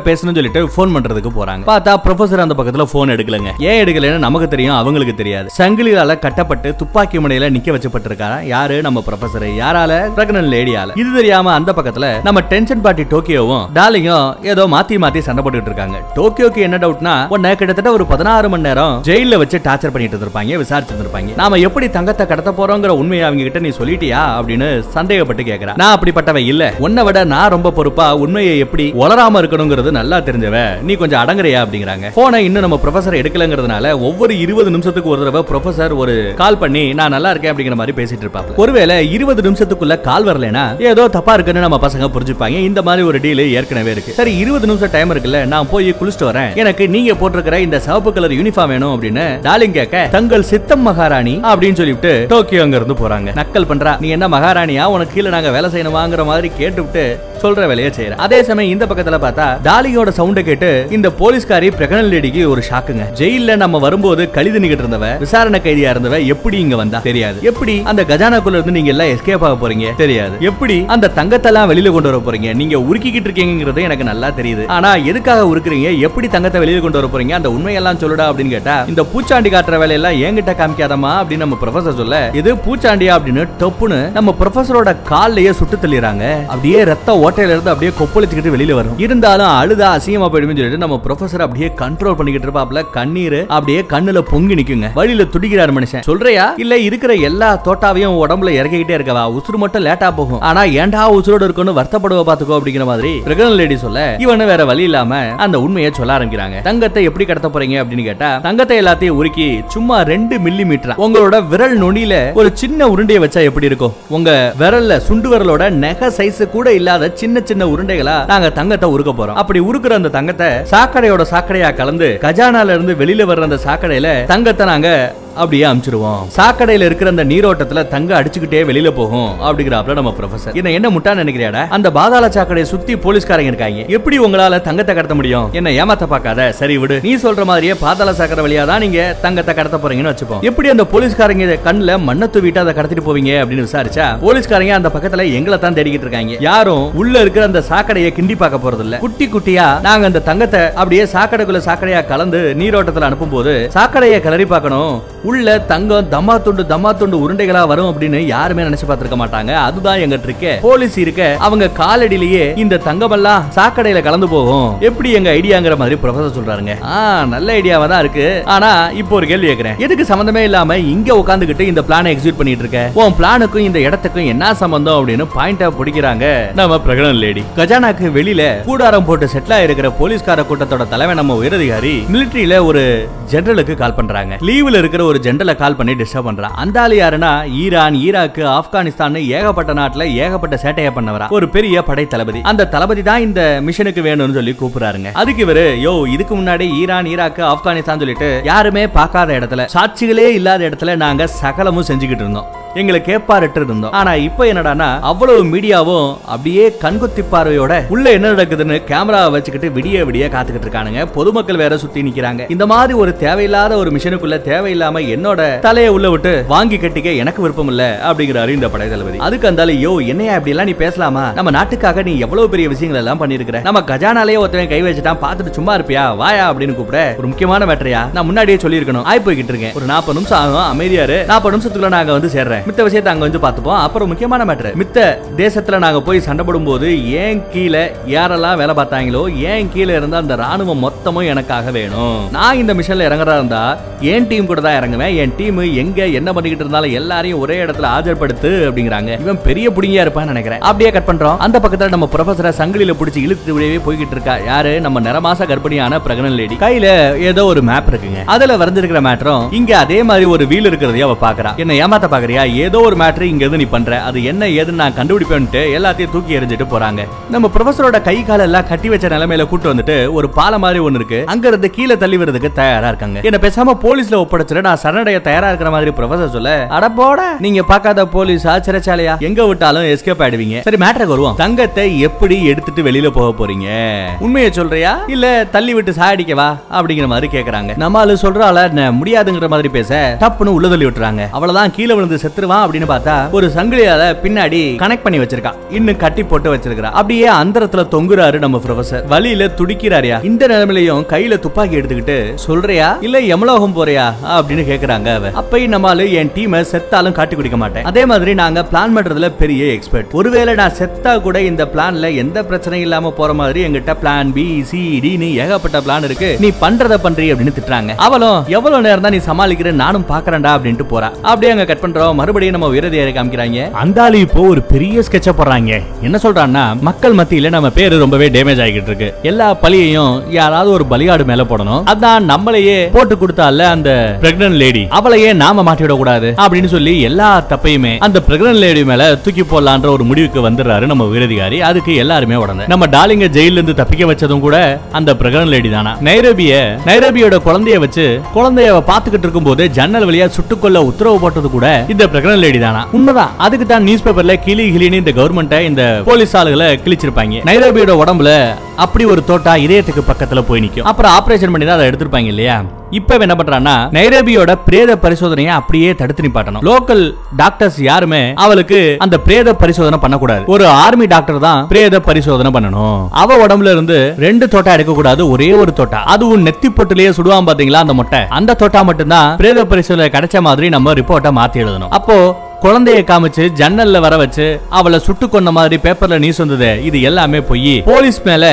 பேசணும்னு சொல்லிட்டு ஃபோன் பண்றதுக்கு போறாங்க. பார்த்தா ப்ரொஃபசர் அந்த பக்கத்துல ஃபோன் எடுக்கலங்க. ஏன் எடுக்கலன்னு நமக்கு தெரியும் அவங்களுக்கு தெரியாது. சங்கிலியால கட்டப்பட்டு துப்பாக்கி முனையில நிக்க வச்சப்பட்டிருக்காரா? யாரு? நம்ம ப்ரொஃபசர் யாரால? பிரெக்னன்ட் லேடியால இது தெரியாம அந்த பக்கத்துல நம்ம டென்ஷன் பார்ட்டி டோக்கியோவும் டார்லிங்கும் ஏதோ மாத்தி மாத்தி சண்டை போட்டுட்டு இருக்காங்க. டோக்கியோக்கு என்ன டவுட்னா உன்னை கிட்டத்தட்ட ஒரு பதினாறு மணி நேரம் ஜெயில வச்சு டார்ச்சர் பண்ணிட்டு இருந்திருப்பாங்க விசாரிச்சு இருப்பாங்க நாம எப்படி தங்கத்தை கடத்த போறோங்கிற உண்மையை அவங்க கிட்ட நீ சொல்லிட்டியா அப்படின்னு சந்தேகப்பட்டு கேக்குறா. நான் அப்படிப்பட்டவன் இல்ல. உன்னை விட நான் ரொம்ப பொறுப்பா உண்மையை எப்படி வளராம இருக்கணுங்கிறது நல்லா தெரிஞ்சவ நீ கொஞ்சம் அடங்குறியா அப்படிங்கிறாங்க. போனை இன்னும் நம்ம ப்ரொஃபசர் எடுக்கலங்கிறதுனால ஒவ்வொரு இருபது நிமிஷத்துக்கு ஒரு தடவை ப்ரொஃபசர் ஒரு கால் பண்ணி நான் நல்லா இருக்கேன் அப்படிங்கிற மாதிரி பேசிட்டு இருப்பாங்க. ஒருவேளை இருபது நிமிஷத்துக்குள்ள கால் வரலனா ஏதோ தப்பா இருக்குன்னு நம்ம பசங்க புரிஞ்சுப்பாங்க. இந்த மாதிரி ஒரு டீல் ஏற்கனவே இருக்கு. சரி இருபது நிமிஷம் டைம் இருக்குல்ல நான் போய் போய் குளிச்சுட்டு வரேன். எனக்கு நீங்க போட்டிருக்கிற இந்த சிவப்பு கலர் யூனிஃபார்ம் வேணும் அப்படின்னு டாலிங் கேட்க தங்கள் சித்தம் மகாராணி அப்படின்னு சொல்லிட்டு டோக்கியோ அங்க இருந்து போறாங்க. நக்கல் பண்றா நீ என்ன மகாராணியா? உனக்கு கீழே நாங்க வேலை செய்யணுமாங்கிற மாதிரி கேட்டுவிட்டு சொல்ற வேலையை செய்யற அதே சமயம் இந்த பக்கத்துல பார்த்தா டாலியோட சவுண்ட கேட்டு இந்த போலீஸ்காரி பிரெக்னன்ட் லேடிக்கு ஒரு ஷாக்குங்க ஜெயில நம்ம வரும்போது கழுது நிக்கிட்டு இருந்தவ விசாரணை கைதியா இருந்தவ எப்படி இங்க வந்தா? தெரியாது. எப்படி அந்த கஜானாக்குள்ள இருந்து நீங்க எல்லாம் எஸ்கேப் ஆக போறீங்க? தெரியாது. எப்படி அந்த தங்கத்தெல்லாம் வெளியில கொண்டு வர போறீங்க? நீங்க உருக்கிக்கிட்டு இருக்கீங்கிறது எனக்கு நல்லா தெரியுது. ஆனா எதுக்காக உருக்கு இருக்கிறீங்க எப்படி தங்கத்தை வெளியில கொண்டு வர போறீங்க? அந்த உண்மையெல்லாம் சொல்லுடா அப்படின்னு கேட்டா இந்த பூச்சாண்டி காட்டுற வேலையெல்லாம் என்கிட்ட காமிக்காதமா அப்படின்னு நம்ம ப்ரொஃபசர் சொல்ல இது பூச்சாண்டியா அப்படின்னு டப்புன்னு நம்ம ப்ரொஃபசரோட கால்லயே சுட்டு தள்ளிடுறாங்க. அப்படியே ரத்த ஓட்டையில இருந்து அப்படியே கொப்பளிச்சுக்கிட்டு வெளியில வரும். இருந்தாலும் அழுதா அசிங்கமா போயிடுமே சொல்லிட்டு நம்ம ப்ரொஃபசர் அப்படியே கண்ட்ரோல் பண்ணிக்கிட்டு இருப்பாப்ல கண்ணீர் அப்படியே கண்ணுல பொங்கி நிக்குங்க. வழியில துடிக்கிறாரு மனுஷன். சொல்றியா? இல்ல இருக்கிற எல்லா தோட்டாவையும் உடம்புல இறக்கிக்கிட்டே இருக்கவா? உசுறு மட்டும் லேட்டா போகும். ஆனா ஏண்டா உசுரோட இருக்கணும் வருத்தப்படுவ பாத்துக்கோ அப்படிங்கிற மாதிரி. பிரெக்னன்ட் லேடி சொல்ல இவனு வேற வழி இல்லாம அந்த உண்மையை சொல்ல ஆரம்பிக்கிறாங்க. தங்கத்தை எப்படி கடத்த போறீங்க அப்படின்னு கேட்டா தங்கத்தை எல்லாத்தையும் உருக்கி சும்மா ரெண்டு மில்லி மீட்டர் உங்களோட விரல் நுனியில ஒரு சின்ன உருண்டையை வச்சா எப்படி இருக்கும்? உங்க விரல்ல சுண்டு விரலோட நெக சைஸ் கூட இல்லாத சின்ன சின்ன உருண்டைகளா நாங்க தங்கத்தை உருக்க போறோம். அப்படி உருக்குற அந்த தங்கத்தை சாக்கடையோட சாக்கடையா கலந்து கஜானால இருந்து வெளியில வர்ற அந்த சாக்கடையில தங்கத்தை நாங்க அப்படியே அமிச்சிருவோம் சாக்கடையில இருக்கிற அந்த நீரோட்டத்துல தங்க அடிச்சுக்கிட்டே வெளியில போகும் அப்படிங்கிறாப்ல நம்ம ப்ரொஃபசர் என்ன என்ன முட்டா நினைக்கிறியாடா? அந்த பாதாள சாக்கடையை சுத்தி போலீஸ்காரங்க இருக்காங்க. எப்படி உங்களால தங்கத்தை கடத்த முடியும்? என்ன ஏமாத்த பாக்காத சரி விடு. நீ சொல்ற மாதிரியே பாதாள சாக்கடை வழியா தான் நீங்க தங்கத்தை கடத்த போறீங்கன்னு வச்சுப்போம். எப்படி அந்த போலீஸ்காரங்க கண்ணுல மண்ணை தூவிட்டு அதை கடத்திட்டு போவீங்க அப்படின்னு விசாரிச்சா போலீஸ்காரங்க அந்த பக்கத்துல எங்களை தான் தேடிக்கிட்டு இருக்காங்க. யாரும் உள்ள இருக்கிற அந்த சாக்கடையை கிண்டி பார்க்க போறது இல்ல குட்டி குட்டியா நாங்க அந்த தங்கத்தை அப்படியே சாக்கடைக்குள்ள சாக்கடையா கலந்து நீரோட்டத்துல அனுப்பும் போது சாக்கடையை கிளறி பார்க்கணும். உள்ள தங்கம் தம்மா துண்டு தம்மா துண்டு உருண்டைகளா வரும் அப்படின்னு யாருமே நினைச்சு பார்த்திருக்க மாட்டாங்க. அதுதான் எங்க ட்ரிக்கு போலீஸ் இருக்க அவங்க காலடியிலேயே இந்த தங்கமெல்லாம் சாக்கடையில கலந்து போகும். எப்படி எங்க ஐடியாங்கிற மாதிரி ப்ரொஃபசர் சொல்றாருங்க. ஆ நல்ல ஐடியாவா தான் இருக்கு. ஆனா இப்போ ஒரு கேள்வி கேக்குறேன். எதுக்கு சம்பந்தமே இல்லாம இங்க உட்காந்துக்கிட்டு இந்த பிளானை எக்ஸிக்யூட் பண்ணிட்டு இருக்க? உன் பிளானுக்கும் இந்த இடத்துக்கும் என்ன சம்பந்தம் அப்படின்னு பாயிண்டா பிடிக்கிறாங்க. நம்ம பிரகடன் லேடி கஜானாக்கு வெளியில கூடாரம் போட்டு செட்டில் ஆயிருக்கிற போலீஸ்கார கூட்டத்தோட தலைவன் நம்ம உயரதிகாரி மிலிட்டரியில ஒரு ஜெனரலுக்கு கால் பண்றாங்க. லீவ்ல இருக்கிற ஒரு ஜென்ரலை கால் பண்ணி டிஸ்டர்ப் பண்றான் அந்த ஆள் யாருன்னா ஈரான் ஈராக்கு ஆப்கானிஸ்தான் ஏகப்பட்ட நாட்டுல ஏகப்பட்ட சேட்டையை பண்ணவரா. ஒரு பெரிய படை தளபதி. அந்த தளபதி தான் இந்த மிஷனுக்கு வேணும்னு சொல்லி கூப்பிடுறாருங்க. அதுக்கு இவரு யோ இதுக்கு முன்னாடி ஈரான் ஈராக்கு ஆப்கானிஸ்தான் சொல்லிட்டு யாருமே பார்க்காத இடத்துல சாட்சிகளே இல்லாத இடத்துல நாங்க சகலமும் செஞ்சுக்கிட்டு இருந்தோம். எங்களை கேப்பாரிட்டு இருந்தோம் ஆனா இப்போ என்னடான்னா அவ்வளவு மீடியாவும் அப்படியே கண்குத்தி பார்வையோட உள்ள என்ன நடக்குதுன்னு கேமரா வச்சுக்கிட்டு விடிய விடிய காத்துக்கிட்டு இருக்கானுங்க. பொதுமக்கள் வேற சுத்தி நிக்கிறாங்க. இந்த மாதிரி ஒரு தேவையில்லாத ஒரு மிஷனுக்குள்ள தேவையில்லாம என்னோட தலையை உள்ள விட்டு வாங்கி கட்டிக்க எனக்கு விருப்பம் இல்ல அப்படிங்கிறாரு இந்த படை தளபதி. அதுக்கு அந்தாலும் யோ என்னையா இப்படி எல்லாம் நீ பேசலாமா? நம்ம நாட்டுக்காக நீ எவ்வளவு பெரிய விஷயங்கள் எல்லாம் பண்ணிருக்கிற நம்ம கஜானாலேயே ஒருத்தன் கை வச்சுட்டான் பார்த்துட்டு சும்மா இருப்பியா? வாயா? அப்படின்னு கூப்பிட ஒரு முக்கியமான மேட்டரையா நான் முன்னாடியே சொல்லியிருக்கணும். ஆய் போய்கிட்டு இருக்கேன். ஒரு நாற்பது நிமிஷம் ஆகும். அமைதியாரு நாற்பது நிமிஷத்துக்குள்ள நாங்க வந்து சேர்றேன். மித்த விஷயத்தை அங்க வந்து பார்த்துப்போம். அப்புறம் முக்கியமான மேட்டர் மித்த தேசத்துல நாங்க போய் சண்டை போடும்போது ஏன் கீழே யாரெல்லாம் வேலை பார்த்தாங்களோ ஏன் கீழே இருந்தா அந்த ராணுவம் மொத்தமும் எனக்காக வேணும். நான் இந்த மிஷன்ல இறங்குறதா இருந்தா என் டீம் கூட தான் இறங்குவேன். என் டீம் எங்க என்ன பண்ணிக்கிட்டு இருந்தாலும் எல்லாரையும் ஒரே இடத்துல ஆஜர்படுத்து அப்படிங்கிறாங்க. இவன் பெரிய புடிங்கியா இருப்பான்னு நினைக்கிறேன். அப்படியே கட் பண்றோம். அந்த பக்கத்துல நம்ம ப்ரொஃபசரை சங்கிலியில பிடிச்சி இழுத்து விடவே போய்கிட்டு இருக்கா. யாரு? நம்ம நிறமாச கர்ப்பிணியான பிரகனன் லேடி கையில ஏதோ ஒரு மேப் இருக்குங்க. அதுல வரைஞ்சிருக்கிற மேட்டரும் இங்க அதே மாதிரி ஒரு வீல் இருக்கிறதையும் அவ பாக்குறா. என்ன ஏமாத்த பாக்குறியா? ஏதோ ஒரு மேட்ரு இங்க இருந்து நீ பண்ற. அது என்ன ஏதுன்னு நான் கண்டுபிடிப்பேன்ட்டு எல்லாத்தையும் தூக்கி எறிஞ்சிட்டு போறாங்க. நம்ம ப்ரொஃபஸரோட கை கால எல்லாம் கட்டி வச்ச நிலைமையில கூட்டு வந்துட்டு ஒரு பாலம் மாதிரி ஒண்ணு இருக்கு. அங்க இருந்து கீழே தள்ளி வரதுக்கு தயாரா இருக்காங்க. என்ன பேசாம போலீஸ்ல ஒப்படைச்சிட்டு நான் சரணடைய தயாரா இருக்கிற மாதிரி ப்ரொஃபஸர் சொல்ல. அடப்போட நீங்க பார்க்காத போலீஸ் சிறைச்சாலையா எங்க விட்டாலும் எஸ்கேப் ஆயிடுவீங்க. சரி மேட்ருக்கு வருவோம். தங்கத்தை எப்படி எடுத்துட்டு வெளியில போக போறீங்க? உண்மையை சொல்றியா? இல்ல தள்ளி விட்டு சாயடிக்கவா அப்படிங்கிற மாதிரி கேக்குறாங்க. நம்ம ஆளு சொல்றால முடியாதுங்கிற மாதிரி பேச டப்புன்னு உள்ள தள்ளி விட்டுறாங்க. அவ்வளவுதான் கீழே விழுந்து செத்து செத்துருவான் அப்படின்னு பார்த்தா ஒரு சங்கிலியால பின்னாடி கனெக்ட் பண்ணி வச்சிருக்கான் இன்னும் கட்டி போட்டு வச்சிருக்கா அப்படியே அந்தரத்துல தொங்குறாரு நம்ம ப்ரொஃபசர் வழியில துடிக்கிறாரியா. இந்த நிலைமையிலையும் கையில துப்பாக்கி எடுத்துக்கிட்டு சொல்றியா? இல்ல எமலோகம் போறியா? அப்படின்னு கேக்குறாங்க அவ. அப்பயும் நம்மால என் டீமை செத்தாலும் காட்டி குடிக்க மாட்டேன். அதே மாதிரி நாங்க பிளான் பண்றதுல பெரிய எக்ஸ்பர்ட் ஒருவேளை நான் செத்தா கூட இந்த பிளான்ல எந்த பிரச்சனையும் இல்லாம போற மாதிரி எங்கிட்ட பிளான் பி சி டின்னு ஏகப்பட்ட பிளான் இருக்கு. நீ பண்றத பண்றீ அப்படின்னு திட்டுறாங்க. அவளும் எவ்வளவு நேரம் தான் நீ சமாளிக்கிற நானும் பாக்குறேன்டா அப்படின்ட்டு போறா. அப்படியே அங்க கட் பண்றோம். மறுபடியும் மறுபடியும் நம்ம வீரதியாரை காமிக்கிறாங்க. அந்த இப்போ ஒரு பெரிய ஸ்கெட்ச போடுறாங்க. என்ன சொல்றான்னா மக்கள் மத்தியில நம்ம பேரு ரொம்பவே டேமேஜ் ஆகிட்டு இருக்கு. எல்லா பழியையும் யாராவது ஒரு பலியாடு மேல போடணும். அதான் நம்மளையே போட்டு கொடுத்தால அந்த பிரெக்னன்ட் லேடி அவளையே நாம மாட்டிவிட கூடாது அப்படின்னு சொல்லி எல்லா தப்பையுமே அந்த பிரெக்னன்ட் லேடி மேல தூக்கி போடலான்ற ஒரு முடிவுக்கு வந்துடுறாரு நம்ம வீரதிகாரி. அதுக்கு எல்லாருமே உடனே. நம்ம டாலிங்க ஜெயில இருந்து தப்பிக்க வச்சதும் கூட அந்த பிரகடன் லேடி தானா? நைரோபிய நைரோபியோட குழந்தைய வச்சு குழந்தைய பாத்துக்கிட்டு இருக்கும் போது ஜன்னல் வழியா சுட்டுக்கொள்ள உத்தரவு போட்டது கூட இந்த பிரெக்னன்ட் லேடி தானா? உண்மைதான். அதுக்கு தான் நியூஸ் பேப்பர்ல கிளி கிளின்னு இந்த கவர்மெண்ட் இந்த போலீஸ் ஆளுகளை கிழிச்சிருப்பாங்க. நைரோபியோட உடம்புல அப்படி ஒரு தோட்டா இதயத்துக்கு பக்கத்துல போய் நிக்கும். அப்புறம் ஆபரேஷன் பண்ணி தான் அதை எடுத்திருப்பாங்க இல்லையா? இப்ப என்ன பண்றான்னா நைரோபியோட பிரேத பரிசோதனையை அப்படியே தடுத்து நிப்பாட்டணும். லோக்கல் டாக்டர்ஸ் யாருமே அவளுக்கு அந்த பிரேத பரிசோதனை பண்ணக்கூடாது. ஒரு ஆர்மி டாக்டர் தான் பிரேத பரிசோதனை பண்ணணும். அவ உடம்புல இருந்து ரெண்டு தோட்டா எடுக்க கூடாது ஒரே ஒரு தோட்டா. அதுவும் நெத்தி பொட்டுலயே சுடுவான் பாத்தீங்களா அந்த மொட்டை. அந்த தோட்டா மட்டும்தான் பிரேத பரிசோதனை கிடைச்ச மாதிரி நம்ம ரிப்போர்ட்டை மாத்தி எழுதணும். அப்போ குழந்தைய காமிச்சு ஜன்னல்ல வர வச்சு அவளை சுட்டு கொன்ன மாதிரி பேப்பர்ல நியூஸ் வந்தது இது எல்லாமே பொய். போலீஸ் மேல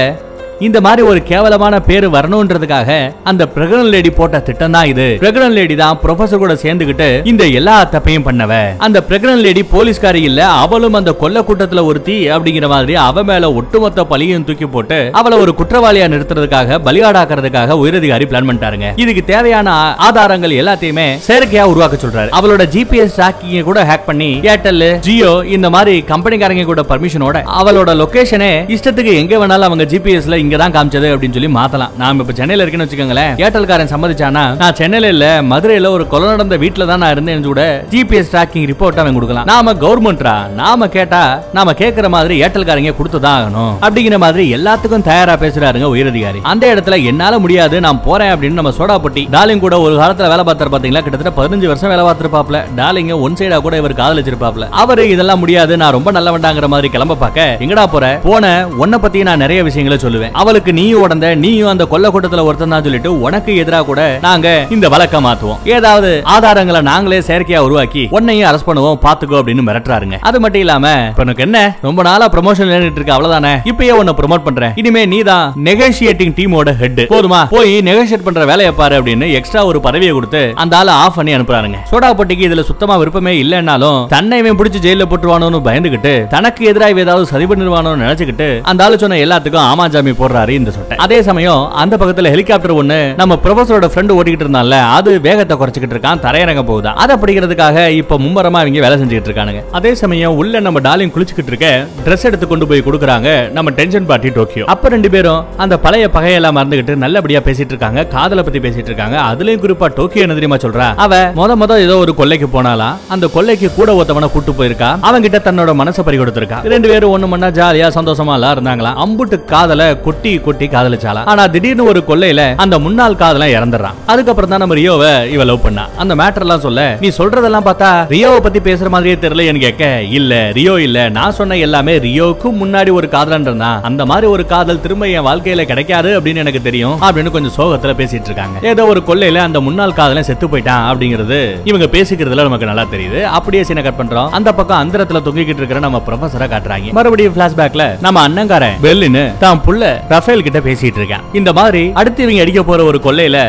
இந்த மாதிரி ஒரு கேவலமான பேரு வரணும்ன்றதுக்காக அந்த பிரகடன் லேடி போட்ட திட்டம் தான் இது. பிரகடன் லேடி தான் ப்ரொஃபசர் கூட சேர்ந்துகிட்டு இந்த எல்லா தப்பையும் பண்ணவ. அந்த பிரகடன் லேடி போலீஸ்காரி இல்ல அவளும் அந்த கொல்ல கூட்டத்துல ஒருத்தி அப்படிங்கிற மாதிரி அவ மேல ஒட்டுமொத்த பழியும் தூக்கி போட்டு அவளை ஒரு குற்றவாளியா நிறுத்துறதுக்காக பலியாடாக்குறதுக்காக உயரதிகாரி பிளான் பண்ணிட்டாருங்க. இதுக்கு தேவையான ஆதாரங்கள் எல்லாத்தையுமே செயற்கையா உருவாக்க சொல்றாரு. அவளோட ஜிபிஎஸ் ட்ராக்கிங்க கூட ஹேக் பண்ணி ஏர்டெல் ஜியோ இந்த மாதிரி கம்பெனிக்காரங்க கூட பர்மிஷனோட அவளோட லொகேஷனே இஷ்டத்துக்கு எங்க வேணாலும் அவங்க ஜிபிஎஸ்ல இங்க தான் காமிச்சது அப்படின்னு சொல்லி மாத்தலாம். நாம இப்ப சென்னையில இருக்கேன்னு வச்சுக்கோங்களேன். ஏர்டெல்காரன் சம்மதிச்சானா நான் சென்னையில இல்ல மதுரையில ஒரு கொலை நடந்த வீட்டுல தான் நான் இருந்தேன்னு கூட ஜிபிஎஸ் ட்ராக்கிங் ரிப்போர்ட் அவன் கொடுக்கலாம். நாம கவர்மெண்ட்ரா நாம கேட்டா நாம கேக்குற மாதிரி ஏர்டெல்காரங்க கொடுத்துதான் ஆகணும். அப்படிங்கிற மாதிரி எல்லாத்துக்கும் தயாரா பேசுறாருங்க உயரதிகாரி. அந்த இடத்துல என்னால முடியாது நான் போறேன் அப்படின்னு நம்ம சோடா பொட்டி. டாலிங் கூட ஒரு காலத்துல வேலை பார்த்தாரு பாத்தீங்களா? கிட்டத்தட்ட பதினஞ்சு வருஷம் வேலை பார்த்திருப்பாப்ல டாலிங்க ஒன் சைடா கூட இவர் காதலிச்சிருப்பாப்ல அவரு இதெல்லாம் முடியாது நான் ரொம்ப நல்லவன்டாங்கிற மாதிரி கிளம்ப பார்க்க எங்கடா போற? போன உன்னை பத்தி நான் நிறைய விஷயங்களை சொல்லுவேன். அவளுக்கு நீயும் உடந்த நீயும் அந்த கொல்ல கூட்டத்துல ஒருத்தன் தான் சொல்லிட்டு உனக்கு எதிரா கூட நாங்க இந்த வழக்க மாத்துவோம். ஏதாவது ஆதாரங்களை நாங்களே செயற்கையா உருவாக்கி உன்னையும் அரெஸ்ட் பண்ணுவோம் பாத்துக்கோ அப்படின்னு மிரட்டுறாருங்க. அது மட்டும் இல்லாம இப்ப எனக்கு என்ன? ரொம்ப நாளா ப்ரமோஷன் நின்னுட்டு இருக்க அவ்வளவுதானே? இப்பயே உன்னை ப்ரோமோட் பண்றேன். இனிமே நீ தான் நெகோசியேட்டிங் டீமோட ஹெட் போதுமா? போய் நெகோசியேட் பண்ற வேலையை பாரு அப்படின்னு எக்ஸ்ட்ரா ஒரு பதவியை கொடுத்து அந்த ஆளை ஆஃப் பண்ணி அனுப்புறாருங்க. சோடா பொட்டிக்கு இதுல சுத்தமா விருப்பமே இல்லைன்னாலும் தன்னை இவன் பிடிச்சி ஜெயில போட்டுருவானோன்னு பயந்துகிட்டு தனக்கு எதிராக ஏதாவது சரி பண்ணிடுவானோன்னு நினைச்சுக்கிட்டு அந்த ஆளு சொன்ன எல்லாத்துக்கும் ஆமா ஜாமி போ போடுறாரு இந்த சொட்டை. அதே சமயம் அந்த பக்கத்துல ஹெலிகாப்டர் ஒண்ணு நம்ம ப்ரொஃபஸரோட ஃப்ரெண்ட் ஓட்டிக்கிட்டு இருந்தால அது வேகத்தை குறைச்சிக்கிட்டு இருக்கான் தரையிறங்க போகுதா? அதை பிடிக்கிறதுக்காக இப்ப மும்மரமா இவங்க வேலை செஞ்சுக்கிட்டு இருக்கானுங்க. அதே சமயம் உள்ள நம்ம டாலிங் குளிச்சுக்கிட்டு இருக்க ட்ரெஸ் எடுத்து கொண்டு போய் கொடுக்குறாங்க நம்ம டென்ஷன் பார்ட்டி டோக்கியோ அப்ப ரெண்டு பேரும் அந்த பழைய பகையெல்லாம் மறந்துகிட்டு நல்லபடியா பேசிட்டு இருக்காங்க காதலை பத்தி பேசிட்டு இருக்காங்க. அதுலயும் குறிப்பா டோக்கியோ என்ன தெரியுமா சொல்றா? அவ முத முத ஏதோ ஒரு கொல்லைக்கு போனாலாம் அந்த கொல்லைக்கு கூட ஒருத்தவனை கூட்டு போயிருக்கா? அவங்க கிட்ட தன்னோட மனசை பறி கொடுத்திருக்கா ரெண்டு பேரும் ஒண்ணு மண்ணா ஜாலியா சந்தோஷமா எல்லாம் இருந்தாங்களா? அம்புட்டு காதலை கொட்டி கொட்டி காதலிச்சாலாம் ஆனா திடீர்னு ஒரு கொல்லையில அந்த முன்னாள் காதலாம் இறந்துறான் அதுக்கப்புறம் தான் நம்ம ரியோவை இவ லவ் பண்ணா. அந்த மேட்டர் எல்லாம் சொல்ல நீ சொல்றதெல்லாம் பார்த்தா ரியோவை பத்தி பேசுற மாதிரியே தெரியல எனக்கு கேட்க இல்ல ரியோ இல்ல. நான் சொன்ன எல்லாமே ரியோக்கும் முன்னாடி ஒரு காதலன் இருந்தான். அந்த மாதிரி ஒரு காதல் திரும்ப என் வாழ்க்கையில கிடைக்காது அப்படின்னு எனக்கு தெரியும் அப்படின்னு கொஞ்சம் சோகத்துல பேசிட்டு இருக்காங்க. ஏதோ ஒரு கொல்லையில அந்த முன்னாள் காதலன் செத்து போயிட்டான் அப்படிங்கிறது இவங்க பேசிக்கிறதுல நமக்கு நல்லா தெரியுது. அப்படியே சீனை கட் பண்றோம். அந்த பக்கம் அந்தரத்துல தொங்கிக்கிட்டு இருக்கிற நம்ம ப்ரொஃபஸரை காட்டுறாங்க. மறுபடியும் பிளாஷ்பேக்ல நம்ம அண்ணங்காரன் பெல்லின்னு தான் புள்ள ரஃபேல் கிட்ட பேசிட்டு இருக்கேன். இந்த மாதிரி அடுத்து இவங்க அடிக்க போற ஒரு கொள்ளையில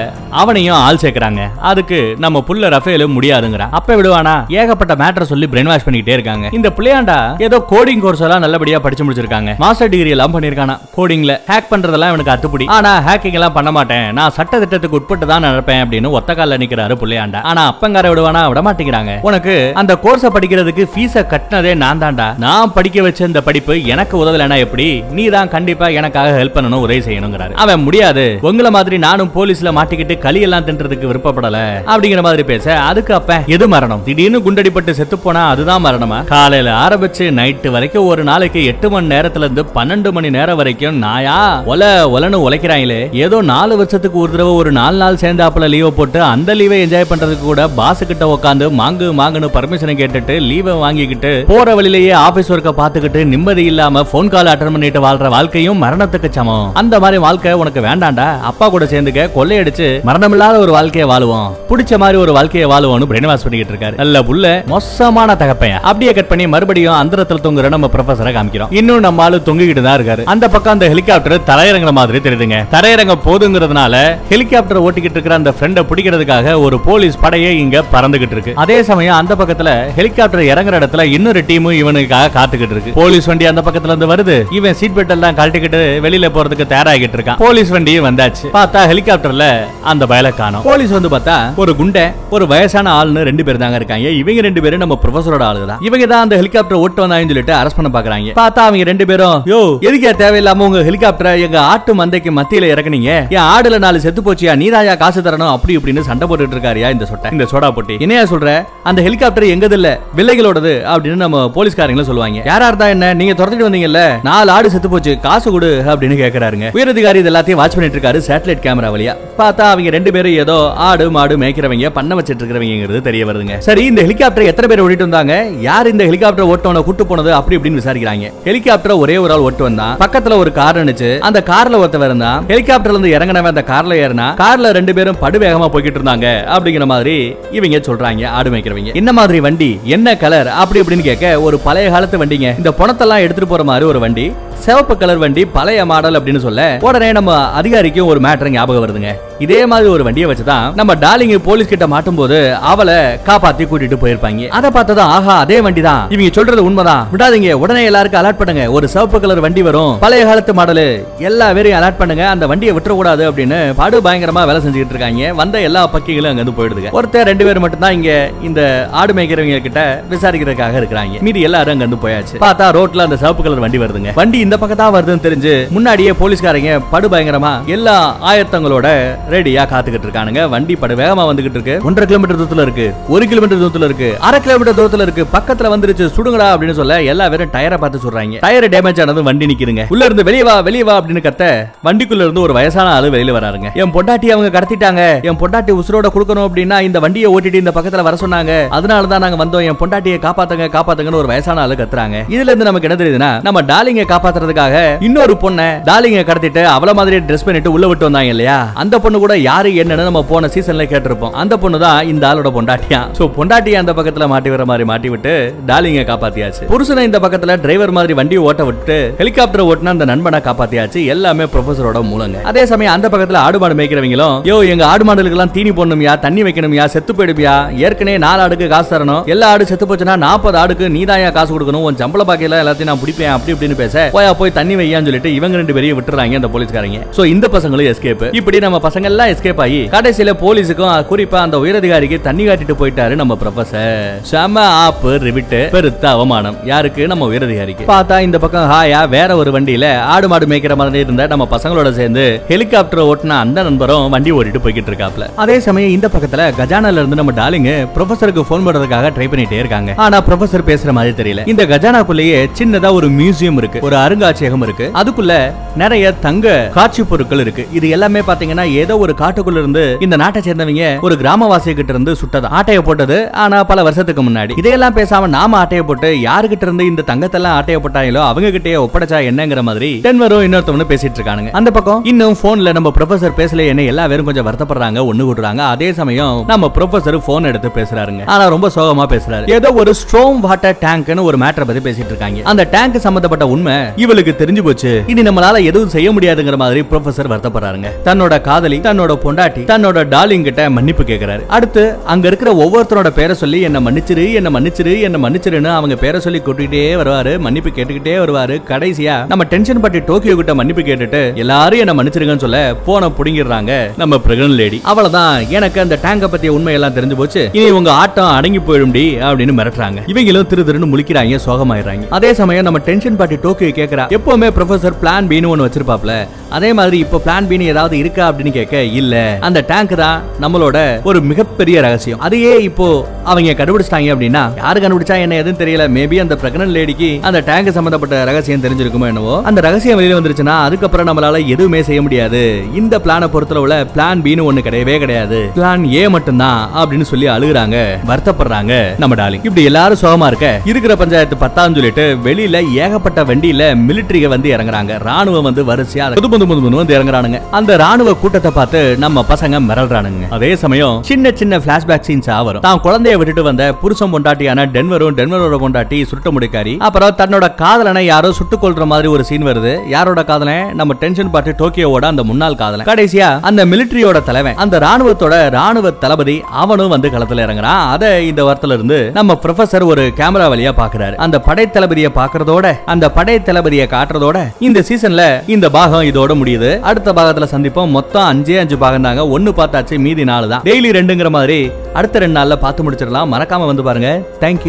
அவனையும் ஆள் சேர்க்கறாங்க. அதுக்கு நம்ம புள்ள ரஃபேலும் முடியாதுங்கிறான் அப்ப விடுவானா? ஏகப்பட்ட மேட்டர் சொல்லி பிரெயின் வாஷ் பண்ணிக்கிட்டே இருக்காங்க. இந்த பிள்ளையாண்டா ஏதோ கோடிங் கோர்ஸ் எல்லாம் நல்லபடியா படிச்சு முடிச்சிருக்காங்க. மாஸ்டர் டிகிரி எல்லாம் பண்ணிருக்கானா? கோடிங்ல ஹேக் பண்றதெல்லாம் எனக்கு அத்துப்படி. ஆனா ஹேக்கிங் எல்லாம் பண்ண மாட்டேன். நான் சட்ட திட்டத்துக்கு உட்பட்டு தான் நடப்பேன் அப்படின்னு ஒத்த கால நிக்கிறாரு பிள்ளையாண்டா. ஆனா அப்பங்கார விடுவானா? விட மாட்டேங்கிறாங்க. உனக்கு அந்த கோர்ஸ படிக்கிறதுக்கு ஃபீஸ கட்டினதே நான் தான்டா நான் படிக்க வச்ச இந்த படிப்பு எனக்கு உதவலைன்னா எப்படி? நீ தான் கண்டிப்பா எனக்காக ஹெல்ப் பண்ணணும் உதவி செய்யணுங்கிறாரு. அவன் முடியாது. உங்களை மாதிரி நானும் போலீஸ்ல மாட்டிக்கிட்டு களி எல்லாம் தின்றதுக்கு விருப்பப்படல. அப்படிங்கிற மாதிரி பேச அதுக்கு அப்ப எது மரணம்? திடீர்னு குண்டடிப்பட்டு செத்து போனா அதுதான் மரணமா? காலையில ஆரம்பிச்சு நைட்டு வரைக்கும் ஒரு நாளைக்கு எட்டு மணி நேரத்துல இருந்து பன்னெண்டு மணி நேரம் வரைக்கும் நாயா? ஒல ஒலன்னு உழைக்கிறாங்களே. ஏதோ நாலு வருஷத்துக்கு ஒரு தடவை ஒரு நாலு நாள் சேர்ந்தாப்புல லீவை போட்டு அந்த லீவை என்ஜாய் பண்றதுக்கு கூட பாஸ் கிட்ட உட்காந்து மாங்கு மாங்குன்னு பர்மிஷனை கேட்டுட்டு லீவை வாங்கிக்கிட்டு போற வழியிலேயே ஆபீஸ் ஒர்க்கை பாத்துக்கிட்டு நிம்மதி இல்லாம போன் கால் அட்டன் பண்ணிட்டு வாழ்ற வாழ்க்கையும் மரணத்துக்கு காட்டு சமம் அந்த மாதிரி வாழ்க்கை உனக்கு வேண்டாண்டா? அப்பா கூட சேர்ந்துக்க கொள்ளையடிச்சு மரணமில்லாத ஒரு வாழ்க்கையை வாழுவோம். பிடிச்ச மாதிரி ஒரு வாழ்க்கையை வாழுவோம்னு பிரெயின் வாஷ் பண்ணிக்கிட்டு இருக்காரு. நல்ல புள்ள மோசமான தகப்பையன். அப்படியே கட் பண்ணி மறுபடியும் அந்தரத்துல தொங்குற நம்ம ப்ரொஃபஸரை காமிக்கிறோம். இன்னும் நம்ம ஆளு தொங்கிக்கிட்டு தான் இருக்காரு. அந்த பக்கம் அந்த ஹெலிகாப்டர் தரையிறங்குற மாதிரி தெரியுதுங்க. தரையிறங்க போதுங்கிறதுனால ஹெலிகாப்டர் ஓட்டிக்கிட்டு இருக்கிற அந்த ஃப்ரெண்டை பிடிக்கிறதுக்காக ஒரு போலீஸ் படையே இங்க பறந்துகிட்டு இருக்கு. அதே சமயம் அந்த பக்கத்துல ஹெலிகாப்டர் இறங்குற இடத்துல இன்னொரு டீமும் இவனுக்காக காத்துக்கிட்டு இருக்கு. போலீஸ் வண்டி அந்த பக்கத்துல இருந்து வருது. இவன் சீட் பெல்ட் எல்லாம் கழட்டிக்கிட்டு வெளியில போறதுக்கு தயாராகிட்டு இருக்கான். போலீஸ் வண்டியும் வந்தாச்சு. பார்த்தா ஹெலிகாப்டர்ல அந்த பயல காணும். போலீஸ் வந்து பார்த்தா ஒரு குண்டை ஒரு வயசான ஆளுன்னு ரெண்டு பேர் தாங்க இருக்காங்க. இவங்க ரெண்டு பேரும் நம்ம ப்ரொஃபஸரோட ஆளு தான் இவங்க தான் அந்த ஹெலிகாப்டர் ஓட்டு வந்தாங்கன்னு சொல்லிட்டு அரெஸ்ட் பண்ண பாக்குறாங்க பார்த்தா அவங்க ரெண்டு பேரும் யோ எதுக்கே தேவையில்லாம உங்க ஹெலிகாப்டரை எங்க ஆட்டு மந்தைக்கு மத்தியில இறக்குனீங்க? என் ஆடுல நாலு செத்து போச்சியா? நீதாயா காசு தரணும்? அப்படி இப்படின்னு சண்டை போட்டுட்டு இருக்காருயா இந்த சொட்டை. இந்த சோடா போட்டி. என்னையா சொல்ற? அந்த ஹெலிகாப்டர் எங்கது இல்ல வில்லைகளோடது அப்படின்னு நம்ம போலீஸ்காரங்களும் சொல்லுவாங்க. யாரா இருந்தா என்ன? நீங்க துரத்திட்டு வந்தீங்கல்ல? நாலு ஆடு செத்து போச்சு. காசு கொடு அப்படின்னு அப்படின்னு கேக்குறாருங்க. உயரதிகாரி இது எல்லாத்தையும் வாட்ச் பண்ணிட்டு இருக்காரு சேட்டலைட் கேமரா வழியா. பார்த்தா அவங்க ரெண்டு பேரும் ஏதோ ஆடு மாடு மேய்க்கிறவங்க பண்ண வச்சிட்டு இருக்கிறவங்கிறது தெரிய வருதுங்க. சரி இந்த ஹெலிகாப்டர் எத்தனை பேர் ஓடிட்டு வந்தாங்க? யார் இந்த ஹெலிகாப்டர் ஓட்டவன கூட்டு போனது? அப்படி இப்படின்னு விசாரிக்கிறாங்க. ஹெலிகாப்டர் ஒரே ஒரு ஆள் ஓட்டு வந்தான். பக்கத்துல ஒரு கார் நினைச்சு அந்த கார்ல ஒருத்தவர் இருந்தான். ஹெலிகாப்டர்ல இருந்து இறங்கினவன் அந்த கார்ல ஏறினா கார்ல ரெண்டு பேரும் படுவேகமா போய்கிட்டு இருந்தாங்க. அப்படிங்கிற மாதிரி இவங்க சொல்றாங்க ஆடு மேய்க்கிறவங்க. என்ன மாதிரி வண்டி? என்ன கலர் அப்படி அப்படின்னு கேட்க ஒரு பழைய காலத்து வண்டிங்க. இந்த பணத்தெல்லாம் எடுத்துட்டு போற மாதிரி ஒரு வண்டி. சிவப்பு கலர் வண்டி பழைய மாடல் அப்படின்னு சொல்ல உடனே நம்ம அதிகாரிக்கும் ஒரு மேட்டர் ஞாபகம் வருதுங்க. இதே மாதிரி ஒரு வண்டியை வச்சுதான் நம்ம டார்லிங் போலீஸ் கிட்ட மாட்டும் போது அவளை காப்பாத்தி கூட்டிட்டு போயிருப்பாங்க. அதை பார்த்ததும் ஆஹா அதே வண்டி தான் இவங்க சொல்றது உண்மைதான். விடாதீங்க உடனே எல்லாருக்கும் அலர்ட் பண்ணுங்க. ஒரு சிவப்பு கலர் வண்டி வரும். பழைய காலத்து மாடலு எல்லா பேரையும் அலர்ட் பண்ணுங்க. அந்த வண்டியை விட்டுறக்கூடாது அப்படின்னு படு பயங்கரமா வேலை செஞ்சுக்கிட்டு இருக்காங்க. வந்த எல்லா பக்கிகளும் அங்க இருந்து போயிடுதுங்க. ஒருத்தர் ரெண்டு பேர் மட்டும் தான் இங்க இந்த ஆடு மேய்க்கிறவங்க கிட்ட விசாரிக்கிறதுக்காக இருக்கிறாங்க. மீதி எல்லாரும் அங்க இருந்து போயாச்சு. பார்த்தா ரோட்ல அந்த சிவப்பு கலர் வண்டி வருதுங்க. வண்டி இந்த பக்கம் தான் வருதுன்னு தெரிஞ்சு முன்னாடியே போலீஸ்காரங்க படு பயங்கரமா எல்லா ஆயத்தங்களோட ரெடியா காத்துக்கிட்டு இருக்கானுங்க. வண்டி படு வேகமா வந்துகிட்டு இருக்கு. ஒன்றரை கிலோமீட்டர் தூரத்துல இருக்கு. ஒரு கிலோமீட்டர் தூரத்துல இருக்கு. அரை கிலோமீட்டர் தூரத்துல இருக்கு. பக்கத்துல வந்துருச்சு சுடுங்கடா அப்படின்னு சொல்ல எல்லா பேரும் டயரை பார்த்து சொல்றாங்க டயர் டேமேஜ் ஆனது வண்டி நிக்குதுங்க. உள்ள இருந்து வெளியே வா வெளியே வா அப்படின்னு கத்த வண்டிக்குள்ள இருந்து ஒரு வயசான ஆளு வெளியில வராருங்க. என் பொண்டாட்டி அவங்க கடத்திட்டாங்க. என் பொண்டாட்டி உசுரோட கொடுக்கணும் அப்படின்னா இந்த வண்டியை ஓட்டிட்டு இந்த பக்கத்துல வர சொன்னாங்க. அதனால தான் நாங்க வந்தோம். என் பொண்டாட்டியை காப்பாத்துங்க காப்பாத்துங்கன்னு ஒரு வயசான ஆளு கத்துறாங்க. இதுல இருந்து நமக்கு என்ன தெரியுதுன்னா நம்ம டாலிங்க காப்பாத்துறதுக்காக இன்னொரு பொண்ணை டாலிங்க கடத்திட்டு அவள மாதிரி ட்ரெஸ் பண்ணிட்டு உள்ள விட்டு வந்தாங்க இல்லையா? அந்த பொண்ணு கூட யாரு என்னன்னு நம்ம போன சீசன்ல கேட்டிருப்போம். அந்த பொண்ணு தான் இந்த ஆளோட பொண்டாட்டியா? சோ பொண்டாட்டியா அந்த பக்கத்துல மாட்டி வர மாதிரி மாட்டி விட்டு டாலிங்க காப்பாத்தியாச்சு. புருஷனை இந்த பக்கத்துல டிரைவர் மாதிரி வண்டி ஓட்ட விட்டு ஹெலிகாப்டர் ஓட்டினா அந்த நண்பனை காப்பாத்தியாச்சு. எல்லாமே ப்ரொஃபஸரோட மூலங்க. அதே சமயம் அந்த பக்கத்துல ஆடு மாடு மேய்க்கிறவங்களும் யோ எங்க ஆடு மாடுகளுக்கெல்லாம் தீனி போடணும்யா தண்ணி வைக்கணும்யா செத்து போயிடுவியா ஏற்கனவே நாலு ஆடுக்கு காசு தரணும். எல்லா ஆடு செத்து போச்சுன்னா நாற்பது ஆடுக்கு நீதாயா காசு கொடுக்கணும்? உன் சம்பள பாக்கையில எல்லாத்தையும் நான் பிடிப்பேன் அப்படி இப்படின்னு பேச போயா போய் தண்ணி வையான்னு சொல்லிட்டு இவங்க ரெண்டு பேரையும் விட்டுறாங்க அந்த போலீஸ்காரங்க. சோ இந்த பசங்களும் எஸ்கேப் இப்படி நம்ம பசங்க எல்லாம் எஸ்கேப் ஆகி கடைசியில போலீஸுக்கும் குறிப்பா அந்த உயரதிகாரிக்கு தண்ணி காட்டிட்டு போயிட்டாரு நம்ம ப்ரொஃபசர் செம ஆப்பு ரிவிட்டு பெருத்த அவமானம். யாருக்கு? நம்ம உயரதிகாரிக்கு. பார்த்தா இந்த பக்கம் ஹாயா வேற ஒரு வண்டியில ஆடு மாடு மேய்க்கிற மாதிரி இருந்த நம்ம பசங்களோட சேர்ந்து ஹெலிகாப்டர் ஓட்டின அந்த நண்பரும் வண்டி ஓட்டிட்டு போய்கிட்டு இருக்காப்ல. அதே சமயம் இந்த பக்கத்துல கஜானால இருந்து நம்ம டாலிங்க ப்ரொஃபசருக்கு போன் பண்றதுக்காக ட்ரை பண்ணிட்டே இருக்காங்க. ஆனா ப்ரொஃபசர் பேசுற மாதிரி தெரியல. இந்த கஜானாக்குள்ளேயே சின்னதா ஒரு மியூசியம் இருக்கு. ஒரு அருங்காட்சியகம் இருக்கு. அதுக்குள்ள நிறைய தங்க காட்சி பொருட்கள் இருக்கு. இது எல்லாமே பாத்தீங்கன்னா ஏதோ ஒரு காட்டுக்குள்ள இருந்து இந்த நாட்டை சேர்ந்தவங்க ஒரு கிராமவாசிய கிட்ட இருந்து சுட்டதா. ஆட்டைய போட்டது ஆனா பல வருஷத்துக்கு முன்னாடி. இதையெல்லாம் பேசாம நாம ஆட்டைய போட்டு யாருகிட்ட இருந்து இந்த தங்கத்தெல்லாம் ஆட்டைய போட்டாங்களோ அவங்க கிட்டே ஒப்படைச்சா என்னங்கிற மாதிரி டென்வரும் இன்னொருத்தவனு பேசிட்டு இருக்கானுங்க. அந்த பக்கம் இன்னும் போன்ல நம்ம ப்ரொஃபசர் பேசல என்ன எல்லா பேரும் கொஞ்சம் வருத்தப்படுறாங்க ஒண்ணு விடுறாங்க அதே சமயம் நம்ம ப்ரொஃபசர் போன் எடுத்து பேசுறாருங்க. ஆனா ரொம்ப சோகமா பேசுறாரு. ஏதோ ஒரு ஸ்ட்ரோம் வாட்டர் டேங்க்னு ஒரு மேட்டர் பத்தி பேசிட்டு இருக்காங்க. அந்த டேங்க் சம்பந்தப்பட்ட உண்மை இவளுக்கு தெரிஞ்சு போச்சு. இனி நம்மளால எதுவும் செய்ய முடியாதுங்கிற மாதிரி ப்ரொஃபசர் வருத்தப்படுறாருங்க. தன்னோட காதலி தன்னோட பொண்டாட்டி தன்னோட டார்லிங் கிட்ட மன்னிப்பு கேக்குறாரு. அடுத்து அங்க இருக்கிற ஒவ்வொருத்தரோட பேரை சொல்லி என்ன மன்னிச்சிரு என்ன மன்னிச்சிரு என்ன மன்னிச்சிருன்னு அவங்க பேரை சொல்லி கூட்டிகிட்டே வருவாரு மன்னிப்பு கேட்டுக்கிட்டே வருவாரு. கடைசியா நம்ம டென்ஷன் பட்டி டோக்கியோ கிட்ட மன்னிப்பு கேட்டுட்டு எல்லாரும் என்ன மன்னிச்சிருங்கன்னு சொல்ல போன புடுங்கிடுறாங்க நம்ம பிரகன் லேடி அவ்வளவுதான். எனக்கு அந்த டேங்க பத்திய உண்மையெல்லாம் தெரிஞ்சு போச்சு. இனி உங்க ஆட்டம் அடங்கி போயிடும்டி அப்படின்னு மிரட்டுறாங்க. இவங்களும் திரு திருன்னு முழிக்கிறாங்க சோகமாயிடுறாங்க. அதே சமயம் நம்ம டென்ஷன் பாட்டி டோக்கியோ கேக்குறா எப்பவுமே ப்ரொஃபசர் பிளான் பின்னு ஒன்னு வச்சிருப்பாப்ல. அதே மாதிரி இப்போ பிளான் பின்னு ஏதாவது இருக்கா? அப்படின்னு கேட்க இல்ல. அந்த டேங்க் தான் நம்மளோட ஒரு மிகப்பெரிய ரகசியம். அதையே இப்போ அவங்க கண்டுபிடிச்சிட்டாங்க அப்படின்னா யாரு கண்டுபிடிச்சா என்ன எதுவும் தெரியல. மேபி அந்த பிரெக்னன்ட் லேடிக்கு அந்த டேங்க் சம்பந்தப்பட்ட ரகசியம் தெரிஞ்சிருக்குமோ என்னவோ. அந்த ரகசியம் வெளியில வந்துருச்சுன்னா அதுக்கப்புறம் நம்மளால எதுவுமே செய்ய முடியாது. இந்த பிளானை பொறுத்தளவுல பிளான் பின்னு ஒண்ணு கிடையவே கிடையாது. பிளான் ஏ மட்டும்தான் அப்படின்னு சொல்லி அழுகுறாங்க வருத்தப்படுறாங்க நம்ம டாலிங் இப்படி எல்லாரும் சோகமா இருக்க இருக்கிற பஞ்சாயத்து பத்தாம் சொல்லிட்டு வெளியில ஏகப்பட்ட வண்டியில மிலிட்டரிக வந்து இறங்குறாங்க. ராணுவம் வந்து வரிசையா புது புது புது வந்து இறங்குறானுங்க. அந்த ராணுவ கூட்டத்தை பார்த்து நம்ம பசங்க மிரள்றானுங்க அதே சமயம் சின்ன சின்ன பிளாஷ்பேக் சீன்ஸ் வரும். தான் குழந்தைய விட்டுட்டு வந்த புருஷன் பொண்டாட்டியான டென்வரும் டென்வரோட பொண்டாட்டி சுருட்ட முடிக்காரி. அப்புறம் தன்னோட காதலனை யாரோ சுட்டுக் கொள்ற மாதிரி ஒரு சீன் வருது. யாரோட காதலன்? நம்ம டென்ஷன் பார்த்து டோக்கியோவோட அந்த முன்னாள் காதலன். கடைசியா அந்த மிலிட்டரியோட தலைவன் அந்த ராணுவத்தோட ராணுவ தளபதி அவனும் வந்து களத்துல இறங்குறான். அதை இந்த வாரத்துல இருந்து நம்ம ப்ரொஃபசர் ஒரு கேமரா வழியா பாக்குறாரு. அந்த படை தளபதியை பாக்குறதோட அந்த படை தளபதியை காட்டுறதோட இந்த சீசன்ல இந்த பாகம் இதோட முடியுது. அடுத்த பாகத்துல சந்திப்போம். மொத்தம் அஞ்சு அஞ்சு பாகம்தாங்க ஒன்னு பார்த்தாச்சு மீதி நாலு தான் டெய்லி ரெண்டுங்கிற மாதிரி அடுத்த ரெண்டு நாள்ல பார்த்து முடிச்சிடலாம். மறக்காம வந்து பாருங்க. தேங்க்யூ